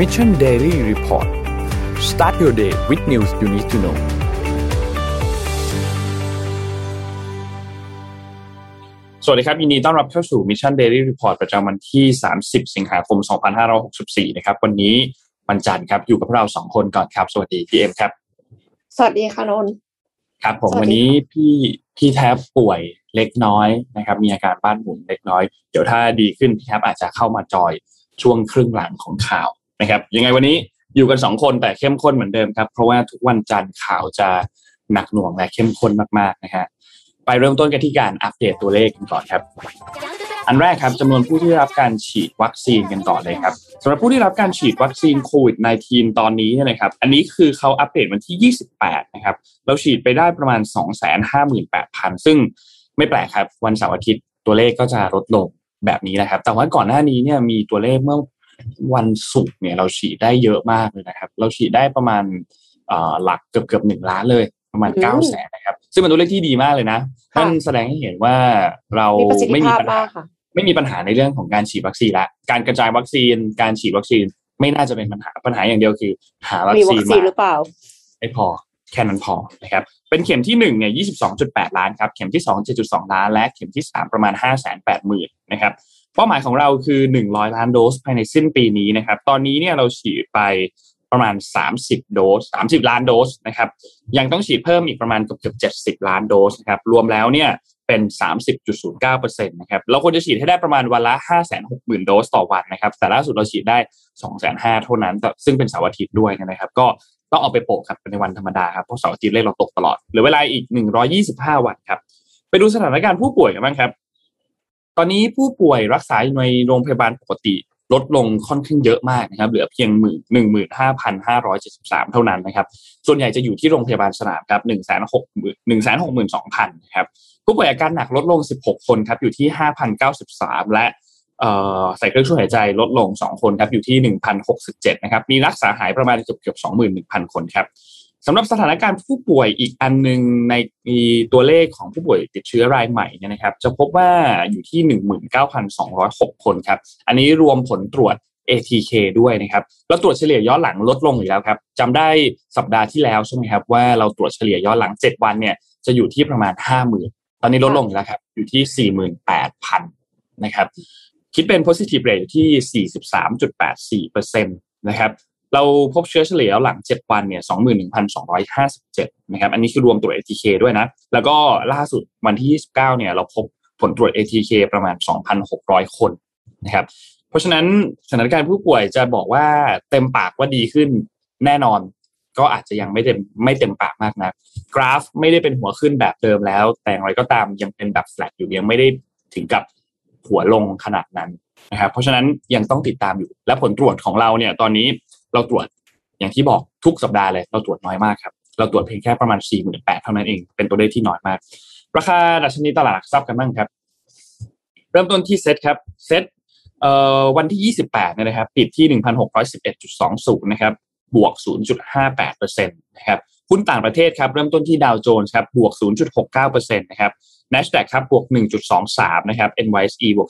Mission Daily Report start your day with news you need to know สวัสดีครับ ยินดีต้อนรับเข้าสู่ Mission Daily Report ประจำวันที่ 30 สิงหาคม 2564 นะครับ วันนี้วันจันทร์ครับ อยู่กับเราสองคนก่อนครับ สวัสดีพี่เอ็มครับ สวัสดีค่ะนนท์ครับผมสวัสดีวันนี้พี่พี่แทบป่วยเล็กน้อยนะครับ มีอาการบ้านหมุนเล็กน้อย เดี๋ยวถ้าดีขึ้นพี่แทบอาจจะเข้ามาจอยช่วงครึ่งหลังของข่าว นะครับยังไงวันนี้อยู่กันสองคนแต่เข้มข้นเหมือนเดิมครับ เพราะว่าทุกวันจันทร์ข่าวจะหนักหน่วงและเข้มข้นมากๆนะฮะไปเริ่มต้นกันที่การอัปเดตตัวเลขกันก่อนครับ อันแรกครับจำนวนผู้ที่รับการฉีดวัคซีนกันก่อนเลยครับสำหรับผู้ที่รับการฉีดวัคซีนโควิด -19 ตอนนี้เนี่ยนะครับ อันนี้คือเขาอัปเดตวันที่ 28 นะครับ เราฉีดไปได้ประมาณ 258,000 ซึ่งไม่แปลกครับ วันเสาร์อาทิตย์ตัวเลขก็จะลดลงแบบนี้นะครับ แต่ว่าก่อนหน้านี้เนี่ยมีตัวเลขเมื่อ วันศุกร์เนี่ยเราฉีดได้เยอะมากเลยนะครับ เราฉีดได้ประมาณเอ่อหลักเกือบเกือบหนึ่งล้านเลยประมาณอืมเก้าแสนนะครับ ซึ่งเป็นตัวเลขที่ดีมากเลยนะค่ะนั่นแสดงให้เห็นว่าเรามีประสิทธิไม่มีภาพปัญหามากค่ะไม่มีปัญหาในเรื่องของการฉีดวัคซีนละการกระจายวัคซีน การฉีดวัคซีนไม่น่าจะเป็นปัญหาปัญหาอย่างเดียวคือ หาวัคมีซีวันคซีนหรือเปล่าไม่พอแค่นั้นพอนะครับ เป็นเข็มที่หนึ่งเนี่ย22.8 ล้านครับ เข็มที่สอง7.2 ล้าน และเข็มที่สามประมาณ 580,000นะครับ เป้าหมายของเราคือ 100 ล้านโดสภายในสิ้นปีนี้นะครับ ตอนนี้เนี่ยเราฉีดไปประมาณ 30 โดส 30 ล้านโดสนะครับ ยังต้องฉีดเพิ่มอีกประมาณเกือบเกือบ70 ล้านโดสนะครับ รวมแล้วเนี่ยเป็น 30.09%นะครับ เราควรจะฉีดให้ได้ประมาณวันละ 560,000 โดสต่อวันนะครับ แต่ล่าสุดเราฉีดได้ 2,500เท่านั้นแต่ซึ่งเป็นเสาร์อาทิตย์ด้วยนะครับ ก็ต้องเอาไปโปะครับในวันธรรมดาครับ เพราะเสาร์อาทิตย์เลขเราตกตลอด เหลือเวลาอีก 125 วันครับ ไปดูสถานการณ์ผู้ป่วยกันบ้างครับ ตอนนี้ผู้ป่วยรักษาอยู่ในโรงพยาบาลปกติลดลงค่อนข้างเยอะมากนะครับ เหลือเพียงหมื่นหนึ่งหมื่นห้าพันห้าร้อยเจ็ดสิบสามเท่านั้นนะครับ ส่วนใหญ่จะอยู่ที่โรงพยาบาลสนามครับหนึ่งแสนหกหมื่นหนึ่งแสนหกหมื่นสองพันนะครับ ผู้ป่วยอาการหนักลดลง16คนครับ อยู่ที่5,093และเอ่อใส่เครื่องช่วยหายใจลดลง 2 คนครับอยู่ที่ 1,067 นะครับ มีรักษาหายประมาณเกือบเกือบ21,000 คนครับ สำหรับสถานการณ์ผู้ป่วยอีกอันหนึ่งในตัวเลขของผู้ป่วยติดเชื้อรายใหม่เนี่ยนะครับ จะพบว่าอยู่ที่ 19,206 คนครับ อันนี้รวมผลตรวจ ATK ด้วยนะครับเราตรวจเฉลี่ยย้อนหลังลดลงอีกแล้วครับจำได้สัปดาห์ที่แล้วใช่ไหมครับว่าเราตรวจเฉลี่ยย้อนหลัง 7 วันเนี่ยจะอยู่ที่ประมาณ 50,000 ตอนนี้ลดลงแล้วครับ อยู่ที่ 48,000 นะครับ คิดเป็น positive rate อยู่ที่ 43.84%นะครับ เราพบเชื้อเฉลี่ยหลัง 7 วันเนี่ย21,257นะครับ อันนี้คือรวมตรวจ ATK ด้วยนะ แล้วก็ล่าสุดวันที่ 29เนี่ยเราพบผลตรวจ ATK ประมาณ 2,600 คนนะครับ เพราะฉะนั้นสถานการณ์ผู้ป่วยจะบอกว่าเต็มปากว่าดีขึ้นแน่นอน ก็อาจจะยังไม่เต็มไม่เต็มปากมากนะกราฟไม่ได้เป็นหัวขึ้นแบบเดิมแล้ว แต่อย่างไรก็ตามยังเป็นแบบ flat อยู่ยังไม่ได้ถึงกับหัวลงขนาดนั้นนะครับเพราะฉะนั้นยังต้องติดตามอยู่และผลตรวจของเราเนี่ยตอนนี้ เราตรวจอย่างที่บอกทุกสัปดาห์เลยเราตรวจน้อยมากครับเราตรวจเพียงแค่ประมาณ 4 8 0 0 0เท่านั้นเองเป็นตัวเลขที่น้อยมาก ราคาดัชนีตลาดหลักทรัพย์กันบ้างครับ เริ่มต้นที่เซ็ตครับเซ็ตเอ่อวันที่ 28เนี่ยนะครับปิดที่ 1,611.20 นะครับบวก 0.58%นะครับหุ้นต่างประเทศครับเริ่มต้นที่ดาวโจนส์ครับบวก 0.69%นะครับ NASDAQ ครับบวก 1.23 นะครับ NYSE บวก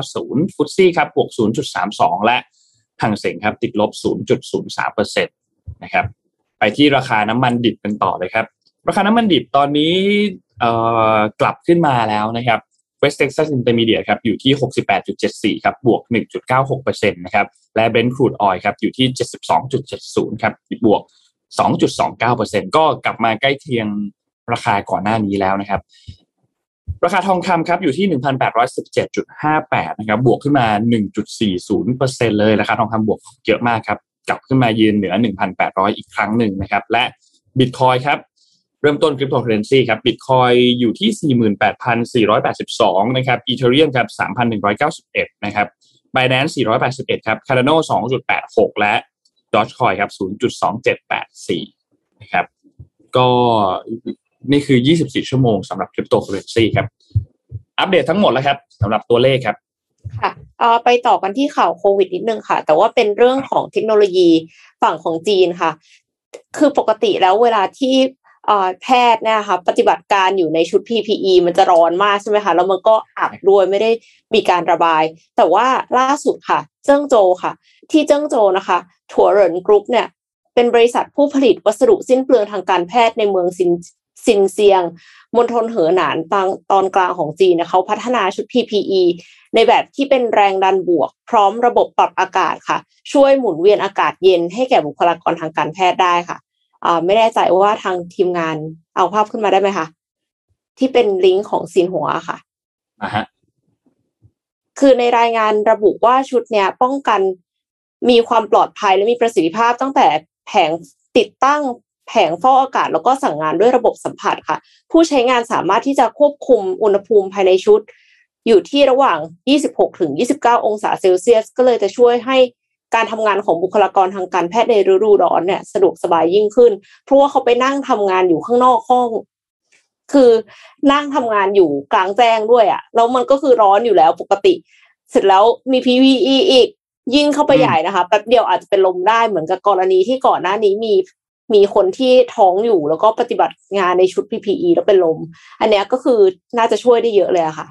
0.90ฟุตซี่ครับบวก 0.32 และ ห่างเสงครับติดลบ 0.03%นะครับไปที่ราคาน้ำมันดิบกันต่อเลยครับ ราคาน้ำมันดิบตอนนี้กลับขึ้นมาแล้วนะครับ West Texas Intermediate ครับอยู่ที่ 68.74 ครับบวก 1.96%นะครับและ Brent Crude Oil ครับอยู่ที่ 72.70 ครับบวก 2.29%ก็กลับมาใกล้เคียงราคาก่อนหน้านี้แล้วนะครับ ราคาทองคำครับอยู่ที่ 1,817.58 นะครับ บวกขึ้นมา 1.40%เลยราคาทองคำบวกเยอะมากครับ กลับขึ้นมายืนเหนือ 1,800 อีกครั้งหนึ่งนะครับ และบิตคอยครับเริ่มต้นคริปโตเคอเรนซีครับบิตคอยอยู่ที่ 48,482 นะครับ Ethereum ครับ 3,191 นะครับ Binance 481 ครับ Cardano 2.86 และ Dogecoin ครับ 0.2784 นะครับก็ นี่คือ 24 ชั่วโมงสำหรับคริปโตเคอเรนซีครับ อัปเดตทั้งหมดแล้วครับสำหรับตัวเลขครับ ค่ะเอ่อไปต่อกันที่ข่าวโควิดนิดนึงค่ะ แต่ว่าเป็นเรื่องของเทคโนโลยีฝั่งของจีนค่ะ คือปกติแล้วเวลาที่แพทย์เนี่ยค่ะปฏิบัติการอยู่ในชุด PPE มันจะร้อนมากใช่ไหมคะ แล้วมันก็อับด้วยไม่ได้มีการระบาย แต่ว่าล่าสุดค่ะ เจิ้งโจวค่ะ ที่เจิ้งโจวนะคะถั่วเหรินกรุ๊ปเนี่ยเป็นบริษัทผู้ผลิตวัสดุสิ้นเปลืองทางการแพทย์ในเมืองซิน ซินเซียงมณฑลเหอหนานทางตอนกลางของจีนนะเขาพัฒนาชุด PPE ในแบบที่เป็นแรงดันบวก พร้อมระบบปรับอากาศค่ะ ช่วยหมุนเวียนอากาศเย็นให้แก่บุคลากรทางการแพทย์ได้ค่ะอ่าไม่แน่ใจว่าทางทีมงานเอาภาพขึ้นมาได้ไหมคะที่เป็นลิงก์ของซีนหัวค่ะอ่าฮะคือในรายงานระบุว่าชุดเนี้ยป้องกันมีความปลอดภัยและมีประสิทธิภาพตั้งแต่แผงติดตั้ง แผงฟอกอากาศแล้วก็สั่งงานด้วยระบบสัมผัสค่ะ ผู้ใช้งานสามารถที่จะควบคุมอุณหภูมิภายในชุด อยู่ที่ระหว่าง 26 ถึง 29 องศาเซลเซียส ก็เลยจะช่วยให้การทำงานของบุคลากรทางการแพทย์ในฤดูร้อนเนี่ยสะดวกสบายยิ่งขึ้น เพราะว่าเขาไปนั่งทำงานอยู่ข้างนอกห้อง คือนั่งทำงานอยู่กลางแจ้งด้วยอะ่ะแล้วมันก็คือร้อนอยู่แล้วปกติ เสร็จแล้วมี PVE อีกยิ่งเข้าไปใหญ่นะคะแป๊บเดียวอาจจะเป็นลมได้เหมือนกับกรณีที่ก่อนหน้านี้มี มีคนที่ท้องอยู่แล้วก็ปฏิบัติงานในชุด PPE แล้วเป็นลม อันเนี้ยก็คือน่าจะช่วยได้เยอะเลยอะค่ะ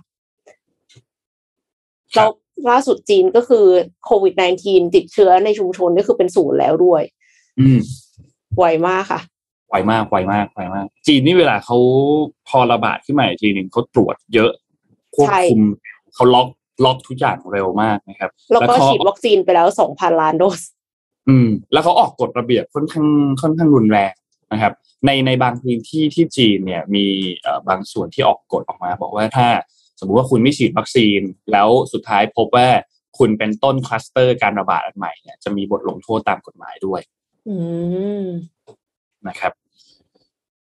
ครัแล้บวล่าสุดจีนก็คือโควิด -19 ติดเชื้อในชุมชนนี่คือเป็นศูนย์แล้วด้วย อืมไวมากค่ะไวมากไวมากไวมาก จีนนี่เวลาเขาพอระบาดขึ้นมาอีกทีหนึ่งเขาตรวจเยอะควบคุมเขาล็อกล็อกทุกอย่างเร็วมากนะครับ แล้วก็เขาฉีดวัคซีนไปแล้ว2,000ล้านโดส อืม แล้วเขาออกกฎระเบียบค่อนข้างค่อนข้างรุนแรงนะครับ ในในบางพื้นที่ที่จีนเนี่ยมีเอ่อบางส่วนที่ออกกฎออกมา บอกว่าถ้าสมมุติว่าคุณไม่ฉีดวัคซีน แล้วสุดท้ายพบว่าคุณเป็นต้นคลัสเตอร์การระบาดอันใหม่เนี่ยจะมีบทลงโทษตามกฎหมายด้วย อืมนะครับ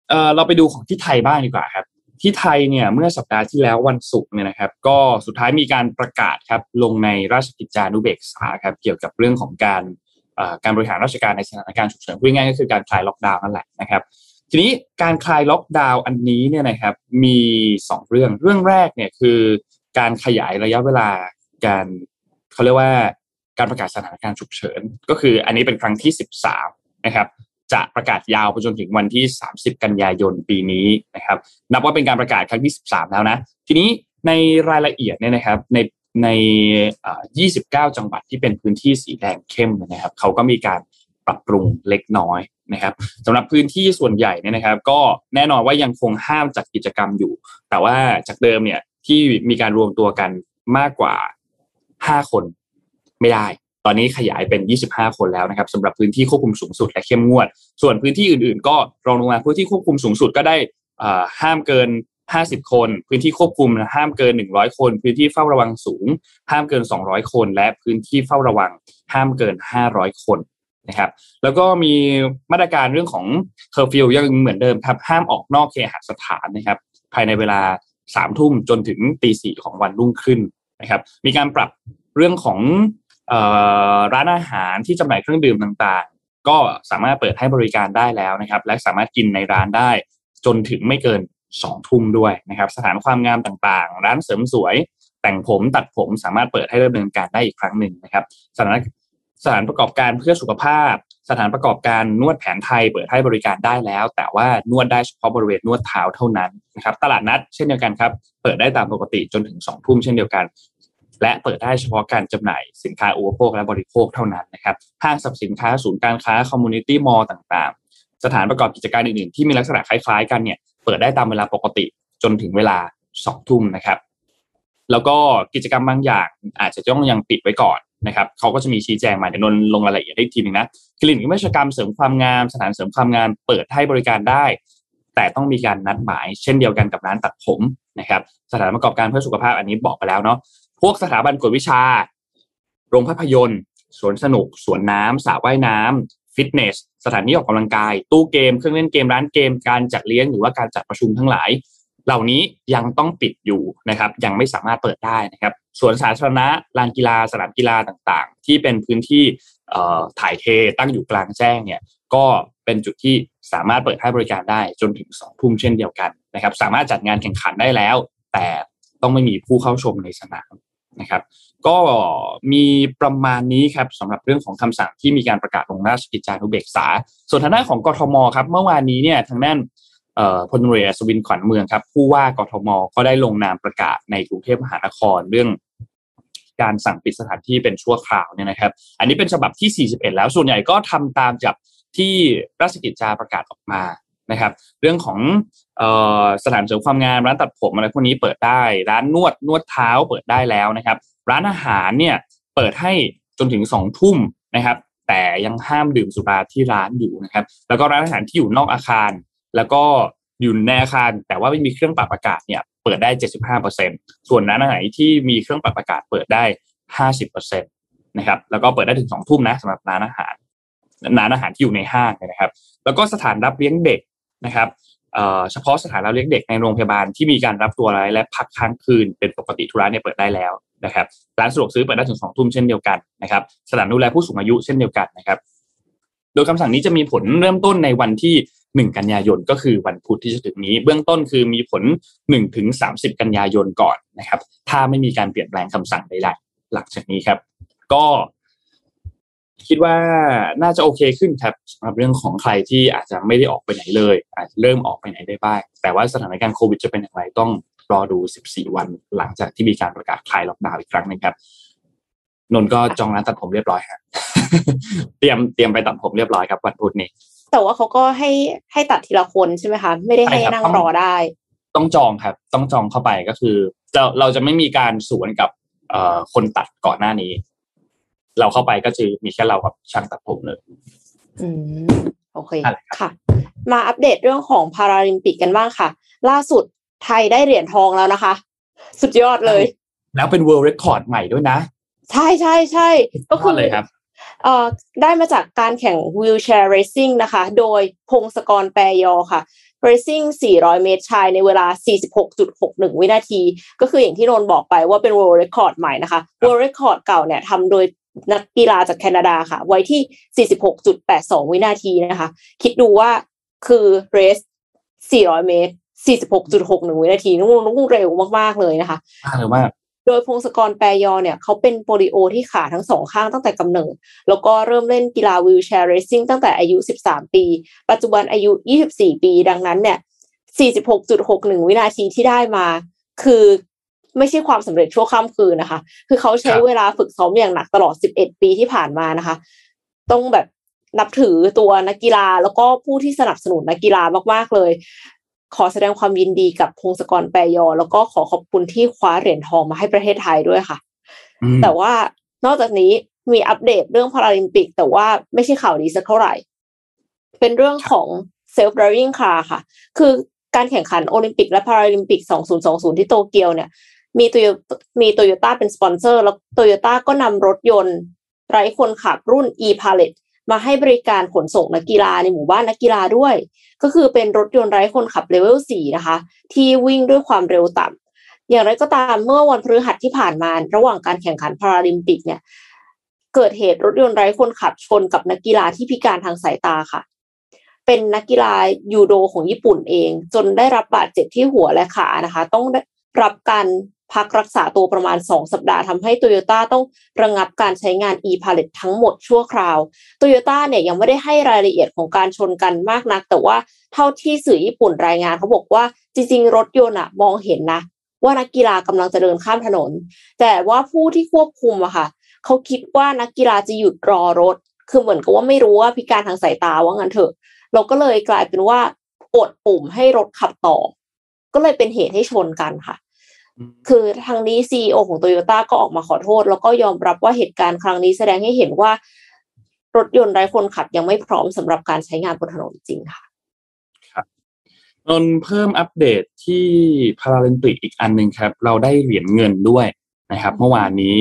เอ่อเราไปดูของที่ไทยบ้างดีกว่าครับ ที่ไทยเนี่ยเมื่อสัปดาห์ที่แล้ววันศุกร์เนี่ยนะครับ ก็สุดท้ายมีการประกาศครับลงในราชกิจจานุเบกษาครับ เกี่ยวกับเรื่องของการเอ่อ การบริหารราชการในสถานการณ์ฉุกเฉินพูดง่ายก็คือการคลายล็อกดาวน์นั่นแหละนะครับทีนี้การคลายล็อกดาวน์อันนี้เนี่ยนะครับมีสองเรื่องเรื่องแรกเนี่ยคือการขยายระยะเวลาการเขาเรียกว่าการประกาศสถานการณ์ฉุกเฉิน ก็คืออันนี้เป็นครั้งที่ 13นะครับจะประกาศยาวไปจนถึงวันที่ 30 กันยายนปีนี้นะครับ นับว่าเป็นการประกาศครั้งที่ 13 แล้วนะ ทีนี้ในรายละเอียดเนี่ยนะครับ ใน ใน 29 จังหวัดที่เป็นพื้นที่สีแดงเข้มนยนะครับเขาก็มีการปรับปรุงเล็กน้อยนะครับสำหรับพื้นที่ส่วนใหญ่เนี่ยนะครับ ก็แน่นอนว่ายังคงห้ามจัดกิจกรรมอยู่ แต่ว่าจากเดิมเนี่ยที่มีการรวมตัวกันมากกว่า 5 คนไม่ได้ ตอนนี้ขยายเป็น 25 คนแล้วนะครับสำหรับพื้นที่ควบคุมสูงสุดและเข้มงวด ส่วนพื้นที่อื่นๆ ก็รองลงมาพื้นที่ควบคุมสูงสุดก็ได้อ่าห้ามเกิน 50 คน พื้นที่ควบคุมห้ามเกิน 100 คน พื้นที่เฝ้าระวังสูง ห้ามเกิน 200 คน และพื้นที่เฝ้าระวัง ห้ามเกิน 500 คนนะครับ แล้วก็มีมาตรการเรื่องของเคอร์ฟิวยังเหมือนเดิมครับ ห้ามออกนอกเคหสถานนะครับ ภายในเวลาสามทุ่มจนถึงตีสี่ของวันรุ่งขึ้นนะครับ มีการปรับเรื่องของเอ่อร้านอาหารที่จำหน่ายเครื่องดื่มต่างๆ ก็สามารถเปิดให้บริการได้แล้วนะครับ และสามารถกินในร้านได้จนถึงไม่เกิน สองทุ่มด้วยนะครับ สถานความงามต่างๆ ร้านเสริมสวย แต่งผมตัดผมสามารถเปิดให้ดำเนินการได้อีกครั้งหนึ่งนะครับสถานสถานประกอบการเพื่อสุขภาพ สถานประกอบการนวดแผนไทยเปิดให้บริการได้แล้ว แต่ว่านวดได้เฉพาะบริเวณนวดเท้าเท่านั้นนะครับ ตลาดนัดเช่นเดียวกันครับ เปิดได้ตามปกติจนถึงสองทุ่มเช่นเดียวกัน และเปิดได้เฉพาะการจำหน่ายสินค้าอุปโภคและบริโภคเท่านั้นนะครับห้างสรรพสินค้าศูนย์การค้าคอมมูนิตี้มอลล์ต่างๆ สถานประกอบกิจการอื่นๆ ที่มีลักษณะคล้ายๆ กันเนี่ย เปิดได้ตามเวลาปกติจนถึงเวลาสองทุ่มนะครับ แล้วก็กิจกรรมบางอย่างอาจจะต้องยังปิดไว้ก่อนนะครับเขาก็จะมีชี้แจงมาเดี๋ยวนนลงรายละเอียดให้อีกทีหนึงนะคลินิกเวชกรรมเสริมความงาม สถานเสริมความงามเปิดให้บริการได้ แต่ต้องมีการนัดหมาย เช่นเดียวกันกับร้านตัดผมนะครับ สถานประกอบการเพื่อสุขภาพอันนี้บอกไปแล้วเนาะพวกสถาบันกวดวิชา โรงภาพยนตร์สวนสนุก สวนน้ำสระว่ายน้ำ ฟิตเนสสถานที่ออกกำลังกาย ตู้เกมเครื่องเล่นเกมร้านเกม การจัดเลี้ยงหรือว่าการจัดประชุมทั้งหลาย เหล่านี้ยังต้องปิดอยู่นะครับ ยังไม่สามารถเปิดได้นะครับสวนสาธารณะลานกีฬาสนามกีฬาต่างๆ ที่เป็นพื้นที่ถ่ายเทตั้งอยู่กลางแจ้งเนี่ยก็เป็นจุดที่สามารถเปิดให้บริการได้จนถึงสองทุ่มเช่นเดียวกันนะครับ สามารถจัดงานแข่งขันได้แล้ว แต่ต้องไม่มีผู้เข้าชมในสนามนะครับ ก็มีประมาณนี้ครับสำหรับเรื่องของคำสั่งที่มีการประกาศลงราชกิจจานุเบกษา ส่วนทางด้านของกทมครับเมื่อวานนี้เนี่ยทางด้านพลเรืออัศวินขวัญเมืองครับผู้ว่ากทมก็ได้ลงนามประกาศในกรุงเทพมหานครเรื่องการสั่งปิดสถานที่เป็นชั่วคราวเนี่ยนะครับ อันนี้เป็นฉบับที่ 41 แล้วส่วนใหญ่ก็ทำตามจากที่ราชกิจจาประกาศออกมานะครับ เรื่องของสถานเสริมความงามร้านตัดผมอะไรพวกนี้เปิดได้ ร้านนวดนวดเท้าเปิดได้แล้วนะครับ ร้านอาหารเนี่ยเปิดให้จนถึงสองทุ่มนะครับ แต่ยังห้ามดื่มสุราที่ร้านอยู่นะครับ แล้วก็ร้านอาหารที่อยู่นอกอาคาร แล้วก็อยู่ในอาคาร แต่ว่าไม่มีเครื่องปรับอากาศเนี่ยเปิดได้เจ็ดสิบห้าเปอร์เซ็นส่วนร้านอาหารที่มีเครื่องปรับอากาศเปิดได้ห้าสิบเปอร์เซ็นตนะครับ แล้วก็เปิดได้ถึงสองทุ่มนะสำหรับร้านอาหารร้านอาหารที่อยู่ในห้างนะครับ แล้วก็สถานรับเลี้ยงเด็กนะครับเฉพาะสถานรับเลี้ยงเด็กในโรงพยาบาลที่มีการรับตัวอะไรและพักค้างคืนเป็นปกติทุร้านเนี่ยเปิดได้แล้ว นะครับร้านสะดวกซื้อเปิดได้ถึงสองทุ่มเช่นเดียวกันนะครับสถานดูแลผู้สูงอายุเช่นเดียวกันนะครับ โดยคำสั่งนี้จะมีผลเริ่มต้นในวันที่หนึ่งกันยายนก็คือวันพุธที่จะถึงนี้ เบื้องต้นคือมีผลหนึ่งถึงสามสิบกันยายนก่อนนะครับ ถ้าไม่มีการเปลี่ยนแปลงคำสั่งใดๆหลังจากนี้ครับ ก็คิดว่าน่าจะโอเคขึ้นครับสำหรับเรื่องของใครที่อาจจะไม่ได้ออกไปไหนเลย อาจจะเริ่มออกไปไหนได้บ้างแต่ว่าสถานการณ์โควิดจะเป็นอย่างไรต้อง รอดู 14 วันหลังจากที่มีการประกาศคลายล็อกดาวน์อีกครั้งนึงครับนนก็จองร้านตัดผมเรียบร้อยครับเตรียมเตรียมไปตัดผมเรียบร้อยครับวันพุธนี้ แต่ว่าเขาก็ให้ให้ตัดทีละคนใช่ไหมคะไม่ได้ให้นั่งรอได้ ต้องจองครับ ต้องจองเข้าไปก็คือเราเราจะไม่มีการสวนกับเอ่อคนตัดก่อนหน้านี้ เราเข้าไปก็คือมีแค่เรากับช่างตัดผมเลย อืมโอเคค่ะ มาอัปเดตเรื่องของพาราลิมปิกกันบ้างค่ะ ล่าสุด ไทยได้เหรียญทองแล้วนะคะ สุดยอดเลย แล้วเป็น world record ใหม่ด้วยนะ ใช่ใช่ใช่ก็คือเลยครับเอ่อได้มาจากการแข่ง wheelchair racing นะคะ โดยพงศกรแปรยอค่ะ racing 400 เมตรชายในเวลา 46.61 วินาที ก็คืออย่างที่นนบอกไปว่าเป็น world record ใหม่นะคะ world record เก่าเนี่ยทำโดยนักกีฬาจากแคนาดาค่ะ ไว้ที่ 46.82 วินาทีนะคะ คิดดูว่าคือเรส400 เมตร 46.61 วินาทีนุ่งนุ่งเร็วมากๆเลยนะคะเร็วมากโดยพงศกรแปรยอเนี่ยเขาเป็นโปลิโอที่ขาทั้งสองข้างตั้งแต่กำเนิด แล้วก็เริ่มเล่นกีฬาวิวแชร์เรซิ่งตั้งแต่อายุ 13 ปี ปัจจุบันอายุ 24 ปีดังนั้นเนี่ย 46.61 วินาทีที่ได้มา คือไม่ใช่ความสำเร็จชั่วข้ามคืนนะคะ คือเขาใช้เวลาฝึกซ้อมอย่างหนักตลอด 11 ปีที่ผ่านมานะคะ ต้องแบบนับถือตัวนักกีฬาแล้วก็ผู้ที่สนับสนุนนักกีฬามากๆเลย ขอแสดงความยินดีกับพงศกรแปรยอ แล้วก็ขอขอบคุณที่คว้าเหรียญทองมาให้ประเทศไทยด้วยค่ะ แต่ว่านอกจากนี้มีอัปเดตเรื่องพาราลิมปิก แต่ว่าไม่ใช่ข่าวดีสักเท่าไหร่ เป็นเรื่องของ self-driving car ค่ะ คือการแข่งขันโอลิมปิกและพาราลิมปิก 2020 ที่โตเกียวเนี่ย มีโตโยมีโตโยต้าเป็นสปอนเซอร์ แล้วโตโยต้าก็นำรถยนต์ไร้คนขับรุ่น e-Palette มาให้บริการขนส่งนักกีฬาในหมู่บ้านนักกีฬาด้วย ก็คือเป็นรถยนต์ไร้คนขับเลเวล4นะคะ ที่วิ่งด้วยความเร็วต่ำอย่างไรก็ตามเมื่อวันพฤหัสที่ผ่านมา ระหว่างการแข่งขันพาราลิมปิกเนี่ย เกิดเหตุรถยนต์ไร้คนขับชนกับนักกีฬาที่พิการทางสายตาค่ะ เป็นนักกีฬายูโดของญี่ปุ่นเอง จนได้รับบาดเจ็บที่หัวและขานะคะ ต้องรับการ พักรักษาตัวประมาณ 2 สัปดาห์ทำให้โตโยต้าต้องระงงับการใช้งาน e-pallet ทั้งหมดชั่วคราวโตโยต้าเนี่ยยังไม่ได้ให้รายละเอียดของการชนกันมากนัก แต่ว่าเท่าที่สื่อญี่ปุ่นรายงานเขาบอกว่าจริง ๆ รถยนต์อะมองเห็นนะว่านักกีฬากำลังจะเดินข้ามถนน แต่ว่าผู้ที่ควบคุมอะค่ะเขาคิดว่านักกีฬาจะหยุดรอรถ คือเหมือนกับว่าไม่รู้ว่าพิการทางสายตาว่างั้นเถอะ เราก็เลยกลายเป็นว่ากดปุ่มให้รถขับต่อ ก็เลยเป็นเหตุให้ชนกันค่ะ คือทางนี้ซีอของโตโยต้าก็ออกมาขอโทษ แล้วก็ยอมรับว่าเหตุการณ์ครั้งนี้แสดงให้เห็นว่า รถยนต์ไร้คนขับยังไม่พร้อมสำหรับการใช้งานบนถนนจริงค่ะครับนนเพิ่มอัปเดตที่พาราลิมปิกอีกอันหนึ่งครับ เราได้เหรียญเงินด้วยนะครับ เมื่อวานนี้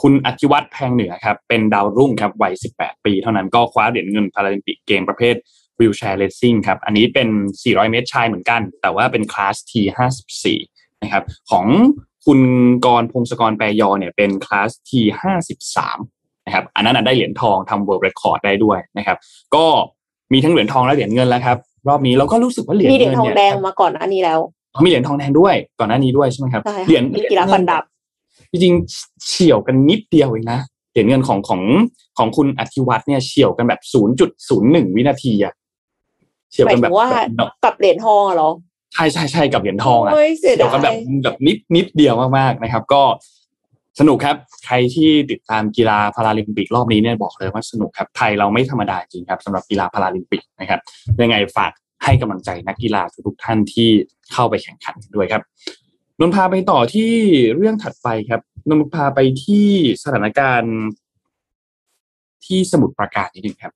คุณอธิวัตรแพงเหนือครับ เป็นดาวรุ่งครับวัย 18 ปี เท่านั้นก็คว้าเหรียญเงินพาราลิมปิกเกมประเภทวิวแชร์เลสซิ่งครับ อันนี้เป็น 400 เมตรชายเหมือนกัน แต่ว่าเป็นคลาส T54 นะครับของคุณกรพงศกรแปรยอเนี่ยเป็นคลาสที่ห้าสิบสามนะครับอันนั้นได้เหรียญทองทำเวิร์ d เรคคอร์ดได้ด้วยนะครับ ก็มีทั้งเหรียญทองและเหรียญเงินแล้วครับ รอบนี้เราก็รู้สึกว่าเหรียญเงินเนี่ยมีเหรียญทองแดงมาก่อนอันนี้แล้วมีเหรียญทองแดงด้วยก่อนหน้านี้ด้วยใช่ไหมครับเหรียญกีฬาฟันดับ จริงๆเฉี่ยวกันนิดเดียวเองนะเหรียญเงินของของของคุณอธิวัตรเนี่ยเฉี่ยวกันแบบศูนย์จุดศูนย์หนึ่งวินาทีอะเฉียวหมากัยนแบถึบงว่าแบบกับเหรียญทองอะเหรอ ใช่ใช่ใช่กับเหรียญทองอะโอ้ยเสียเฉียวดากันแบบยแบบนิดนิดเดียวมากๆนะครับ ก็สนุกครับ ใครที่ติดตามกีฬาพาราลิมปิกรอบนี้เนี่ยบอกเลยว่าสนุกครับ ไทยเราไม่ธรรมดาจริงครับสำหรับกีฬาพาราลิมปิกนะครับยังไงฝากให้กำลังใจนักกีฬาทุกๆท่านที่เข้าไปแข่งขันกันด้วยครับนนท์พาไปต่อที่เรื่องถัดไปครับนนท์พาไปที่สถานการณ์ที่สมุทรปราการนิดนึงครับ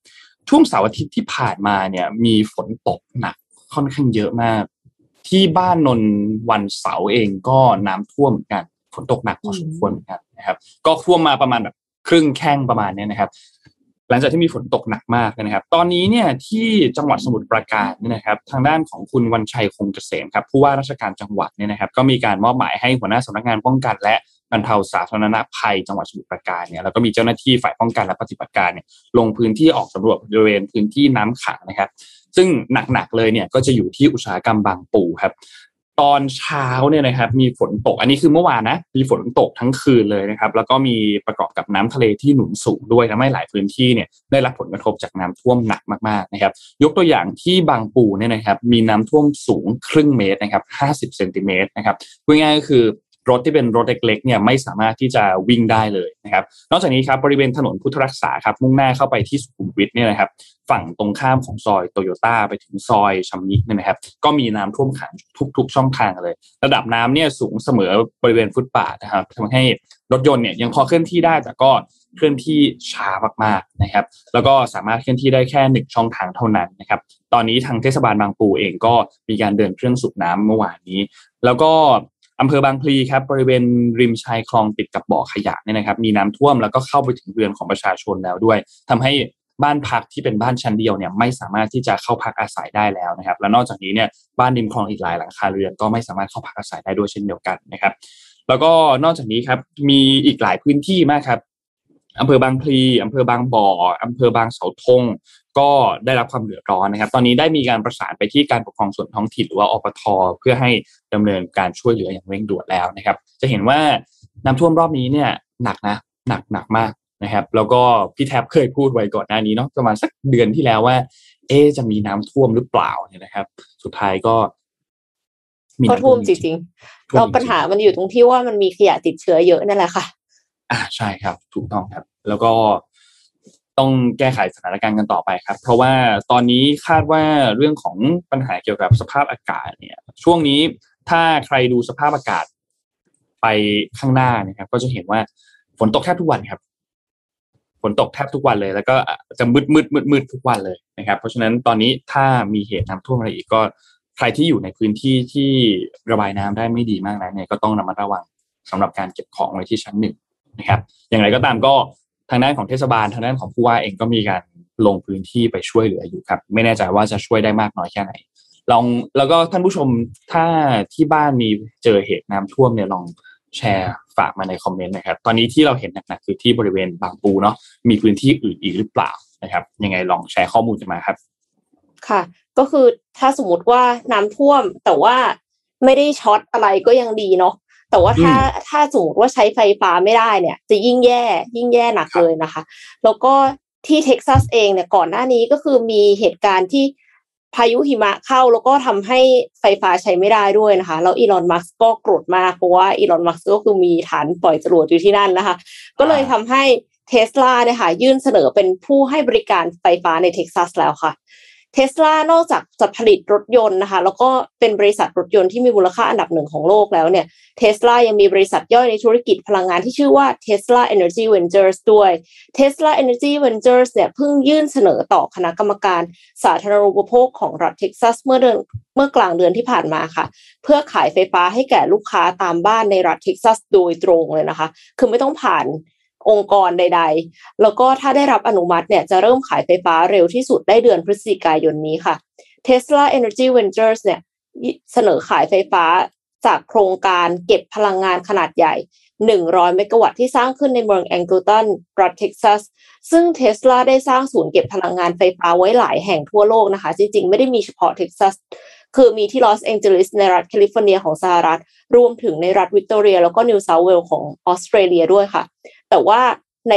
ช่วงเสาร์อาทิตย์ที่ผ่านมาเนี่ย มีฝนตกหนักค่อนข้างเยอะมาก ที่บ้านนนวันเสาร์เองก็น้ำท่วมเหมือนกันฝนตกหนักพอสมควรเหมือนกันนะครับ ก็ท่วมมาประมาณแบบครึ่งแข้งประมาณนี้นะครับ หลังจากที่มีฝนตกหนักมากนะครับ ตอนนี้เนี่ยที่จังหวัดสมุทรปราการนี่นะครับ ทางด้านของคุณวันชัยคงเกษมครับผู้ว่าราชการจังหวัดเนี่ยนะครับ ก็มีการมอบหมายให้หัวหน้าสำนักงานป้องกัน และบรรเทาสาธารณภัยจังหวัดสมุทรปราการเนี่ยแล้วก็มีเจ้าหน้าที่ฝ่ายป้องกันและปฏิบัติการเนี่ยลงพื้นที่ออกสำรวจบริเวณพื้นที่น้ำขังนะครับ ซึ่งหนักๆเลยเนี่ยก็จะอยู่ที่อุตสาหกรรมบางปูครับตอนเช้าเนี่ยนะครับมีฝนตกอันนี้คือเมื่อวานนะมีฝนตกทั้งคืนเลยนะครับ แล้วก็มีประกอบกับน้ำทะเลที่หนุนสูงด้วยทำให้หลายพื้นที่เนี่ยได้รับผลกระทบจากน้ำท่วมหนักมากๆนะครับ ยกตัวอย่างที่บางปูเนี่ยนะครับมีน้ำท่วมสูงครึ่งเมตรนะครับ50เซนติเมตรนะครับพูดง่ายๆก็คือ รถที่เป็นรถเล็กๆเนี่ยไม่สามารถที่จะวิ่งได้เลยนะครับนอกจากนี้ครับบริเวณถนนพุทธรักษาครับมุ่งหน้าเข้าไปที่สุขุมวิทเนี่ยนะครับฝั่งตรงข้ามของซอยโตโยต้าไปถึงซอยชำนิเนี่ยนะครับก็มีน้ำท่วมขังทุก ๆ ช่องทางเลย ระดับน้ำเนี่ยสูงเสมอบริเวณฟุตบาทนะครับทำให้รถยนต์เนี่ยยังพอเคลื่อนที่ได้แต่ก็เคลื่อนที่ช้ามากๆนะครับ แล้วก็สามารถเคลื่อนที่ได้แค่หนึ่งช่องทางเท่านั้นนะครับ ตอนนี้ทางเทศบาลบางปูเองก็มีการเดินเครื่องสูบน้ำเมื่อวานนี้ แล้วก็ อำเภอบางพลีครับบริเวณริมชายคลองติดกับบ่อขยะเนี่ยนะครับ มีน้ำท่วมแล้วก็เข้าไปถึงเรือนของประชาชนแล้วด้วยทำให้บ้านพักที่เป็นบ้านชั้นเดียวเนี่ยไม่สามารถที่จะเข้าพักอาศัยได้แล้วนะครับ และนอกจากนี้เนี่ยบ้านริมคลองอีกหลายหลังคาเรือนก็ไม่สามารถเข้าพักอาศัยได้ด้วยเช่นเดียวกันนะครับ แล้วก็นอกจากนี้ครับมีอีกหลายพื้นที่มากครับอำเภอบางพลีอำเภอบางบ่ออำเภอบางเสาธง ก็ได้รับความเดือดร้อนนะครับ ตอนนี้ได้มีการประสานไปที่การปกครองส่วนท้องถิ่นหรือว่าอปทเพื่อให้ดำเนินการช่วยเหลืออย่างเร่งด่วนแล้วนะครับ จะเห็นว่าน้ำท่วมรอบนี้เนี่ยหนักนะหนักหนักมากนะครับ แล้วก็พี่แท็บเคยพูดไว้ก่อนหน้านี้เนาะประมาณสักเดือนที่แล้วว่า เอ๊ะจะมีน้ำท่วมหรือเปล่าเนี่ยนะครับ สุดท้ายก็ก็น้ำท่วมจริงๆท่วมเราปัญหามันอยู่ตรงที่ว่ามันมีขยะติดเชื้อเยอะนั่นแหละค่ะ อ่าใช่ครับ ถูกต้องครับ แล้วก็ ต้องแก้ไขสถานการณ์กันต่อไปครับ เพราะว่าตอนนี้คาดว่าเรื่องของปัญหาเกี่ยวกับสภาพอากาศเนี่ย ช่วงนี้ถ้าใครดูสภาพอากาศไปข้างหน้านะครับ ก็จะเห็นว่าฝนตกแทบทุกวันครับฝนตกแทบทุกวันเลย แล้วก็จะมืดมืดมืดมืดทุกวันเลยนะครับ เพราะฉะนั้นตอนนี้ถ้ามีเหตุน้ำท่วมอะไรอีกก็ใครที่อยู่ในพื้นที่ที่ระบายน้ำได้ไม่ดีมากนะเนี่ยก็ต้องระมัดระวังสำหรับการเก็บของไว้ที่ชั้นหนึ่งนะครับ อย่างไรก็ตามก็ ทางด้านของเทศบาลทางด้านของผู้ว่าเองก็มีการลงพื้นที่ไปช่วยเหลืออยู่ครับ ไม่แน่ใจว่าจะช่วยได้มากน้อยแค่ไหน ลองแล้วก็ท่านผู้ชมถ้าที่บ้านมีเจอเหตุน้ำท่วมเนี่ยลองแชร์ฝากมาในคอมเมนต์นะครับ ตอนนี้ที่เราเห็นหนักๆคือที่บริเวณบางปูเนาะมีพื้นที่อื่นอีกหรือเปล่านะครับ ยังไงลองแชร์ข้อมูลกันมาครับ ค่ะ ก็คือถ้าสมมติว่าน้ำท่วมแต่ว่าไม่ได้ช็อตอะไรก็ยังดีเนาะ แต่ว่าถ้าถ้าสมมติว่าใช้ไฟฟ้าไม่ได้เนี่ย จะยิ่งแย่ยิ่งแย่หนักครับเลยนะคะ แล้วก็ที่เท็กซัสเองเนี่ยก่อนหน้านี้ก็คือมีเหตุการณ์ที่พายุหิมะเข้าแล้วก็ทำให้ไฟฟ้าใช้ไม่ได้ด้วยนะคะ แล้วอีลอนมัสก์ก็โกรธมากเพราะว่าอีลอนมัสก์ก็คือมีฐานปล่อยจรวดอยู่ที่นั่นนะคะ ก็เลยทำให้เทสลาเนี่ยค่ะยื่นเสนอเป็นผู้ให้บริการไฟฟ้าในเท็กซัสแล้วค่ะ เทสลานอกจากจะผลิตรถยนต์นะคะ แล้วก็เป็นบริษัทรถยนต์ที่มีมูลค่าอันดับหนึ่งของโลกแล้วเนี่ยเทสลายังมีบริษัทย่อยในธุรกิจพลังงานที่ชื่อว่า Tesla Energy Ventures ด้วย Tesla Energy Ventures เนี่ยเพิ่งยื่นเสนอต่อคณะกรรมการสาธารณูปโภคของรัฐเท็กซัสเมื่อเดือนเมื่อกลางเดือนที่ผ่านมาค่ะ เพื่อขายไฟฟ้าให้แก่ลูกค้าตามบ้านในรัฐเท็กซัสโดยตรงเลยนะคะ คือไม่ต้องผ่าน องค์กรใด ๆ แล้วก็ถ้าได้รับอนุมัติเนี่ยจะเริ่มขายไฟฟ้าเร็วที่สุดได้เดือนพฤศจิกายนนี้ค่ะ Tesla Energy Ventures เนี่ยเสนอขายไฟฟ้าจากโครงการเก็บพลังงานขนาดใหญ่ 100 เมกะวัตต์ที่สร้างขึ้นในเมืองแองเกิลตันรัฐเท็กซัส ซึ่งเทสลาได้สร้างศูนย์เก็บพลังงานไฟฟ้าไว้หลายแห่งทั่วโลกนะคะ จริงๆ ไม่ได้มีเฉพาะเท็กซัส คือมีที่ลอสแองเจลิสในรัฐแคลิฟอร์เนียของสหรัฐ รวมถึงในรัฐวิกตอเรีย แล้วก็นิวเซาท์เวลส์ของออสเตรเลียด้วยค่ะ แต่ว่าใน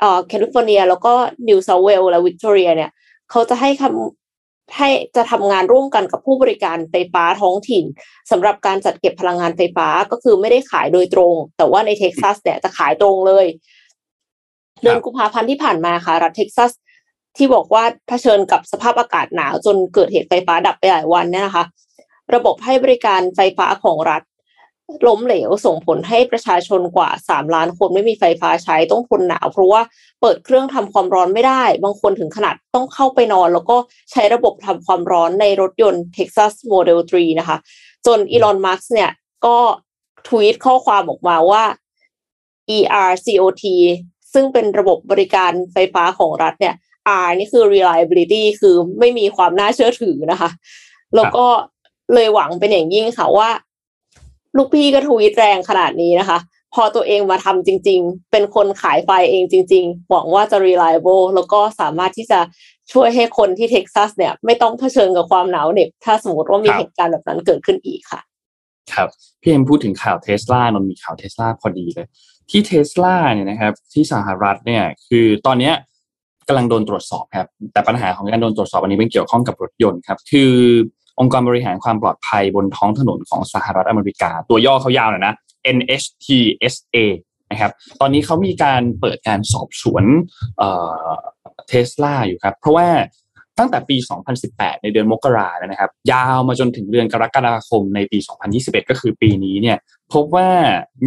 เอ่อแคลิฟอร์เนีย แล้วก็นิวเซาท์เวลส์และวิกตอเรียเนี่ยเขาจะให้คำให้จะทำงานร่วมกันกับผู้บริการไฟฟ้าท้องถิ่นสำหรับการจัดเก็บพลังงานไฟฟ้าก็คือไม่ได้ขายโดยตรง แต่ว่าในเท็กซัสเนี่ยจะขายตรงเลย เดือนกุมภาพันธ์ที่ผ่านมาค่ะรัฐเท็กซัสที่บอกว่าเผชิญกับสภาพอากาศหนาวจนเกิดเหตุไฟฟ้าดับไปหลายวันเนี่ยนะคะ ระบบให้บริการไฟฟ้าของรัฐ ล้มเหลวส่งผลให้ประชาชนกว่าสามล้านคนไม่มีไฟฟ้าใช้ต้องทนหนาว เพราะว่าเปิดเครื่องทำความร้อนไม่ได้ บางคนถึงขนาดต้องเข้าไปนอน แล้วก็ใช้ระบบทำความร้อนในรถยนต์ Texas Model 3 นะคะ จนอีลอนมัสเนี่ยก็ทวีตข้อความออกมาว่า ERCOT ซึ่งเป็นระบบบริการไฟฟ้าของรัฐเนี่ย R นี่คือ reliability คือไม่มีความน่าเชื่อถือนะคะ แล้วก็เลยหวังเป็นอย่างยิ่งค่ะว่า ลูกพี่ก็ทวีตแรงขนาดนี้นะคะ พอตัวเองมาทำจริง ๆ เป็นคนขายไฟเองจริง ๆ หวังว่าจะ reliable แล้วก็สามารถที่จะช่วยให้คนที่เท็กซัสเนี่ย ไม่ต้องเผชิญกับความหนาวเหน็บถ้าสมมติว่ามีเหตุการณ์แบบนั้นเกิดขึ้นอีกค่ะ ครับ พี่เอ็มพูดถึงข่าวเทสลา มันมีข่าวเทสลาพอดีเลย ที่เทสลาเนี่ยนะครับ ที่สหรัฐเนี่ยคือตอนเนี้ยกำลังโดนตรวจสอบครับ แต่ปัญหาของการโดนตรวจสอบอันนี้เป็นเกี่ยวข้องกับรถยนต์ครับ คือ องค์กรบริหารความปลอดภัยบนท้องถนนของสหรัฐอเมริกา ตัวย่อเขายาวหน่อยนะ NHTSA นะครับตอนนี้เขามีการเปิดการสอบสวนเทสลาอยู่ครับ เพราะว่าตั้งแต่ปี 2018 ในเดือนมกรานะครับ ยาวมาจนถึงเดือนกรกฎาคมในปี 2021 ก็คือปีนี้เนี่ยพบว่า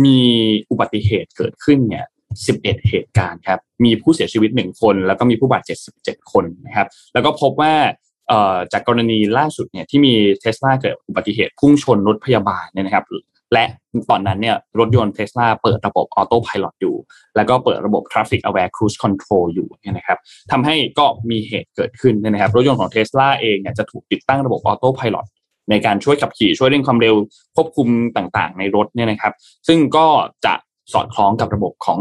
มีอุบัติเหตุเกิดขึ้นเนี่ย11 เหตุการณ์ครับ มีผู้เสียชีวิต 1 คน แล้วก็มีผู้บาดเจ็บ 17 คนนะครับ แล้วก็พบว่า จากกรณีล่าสุดเนี่ยที่มีเทสลาเกิดอุบัติเหตุพุ่งชนรถพยาบาลเนี่ยนะครับ และตอนนั้นเนี่ยรถยนต์เทสลาเปิดระบบ Autopilot อยู่ แล้วก็เปิดระบบ Traffic Aware Cruise Control อยู่เนี่ยนะครับทำให้ก็มีเหตุเกิดขึ้นนะครับ รถยนต์ของเทสลาเองเนี่ยจะถูกติดตั้งระบบ Autopilot ในการช่วยขับขี่ช่วยเร่งความเร็วควบคุมต่างๆ ในรถเนี่ยนะครับ ซึ่งก็จะสอดคล้องกับระบบของ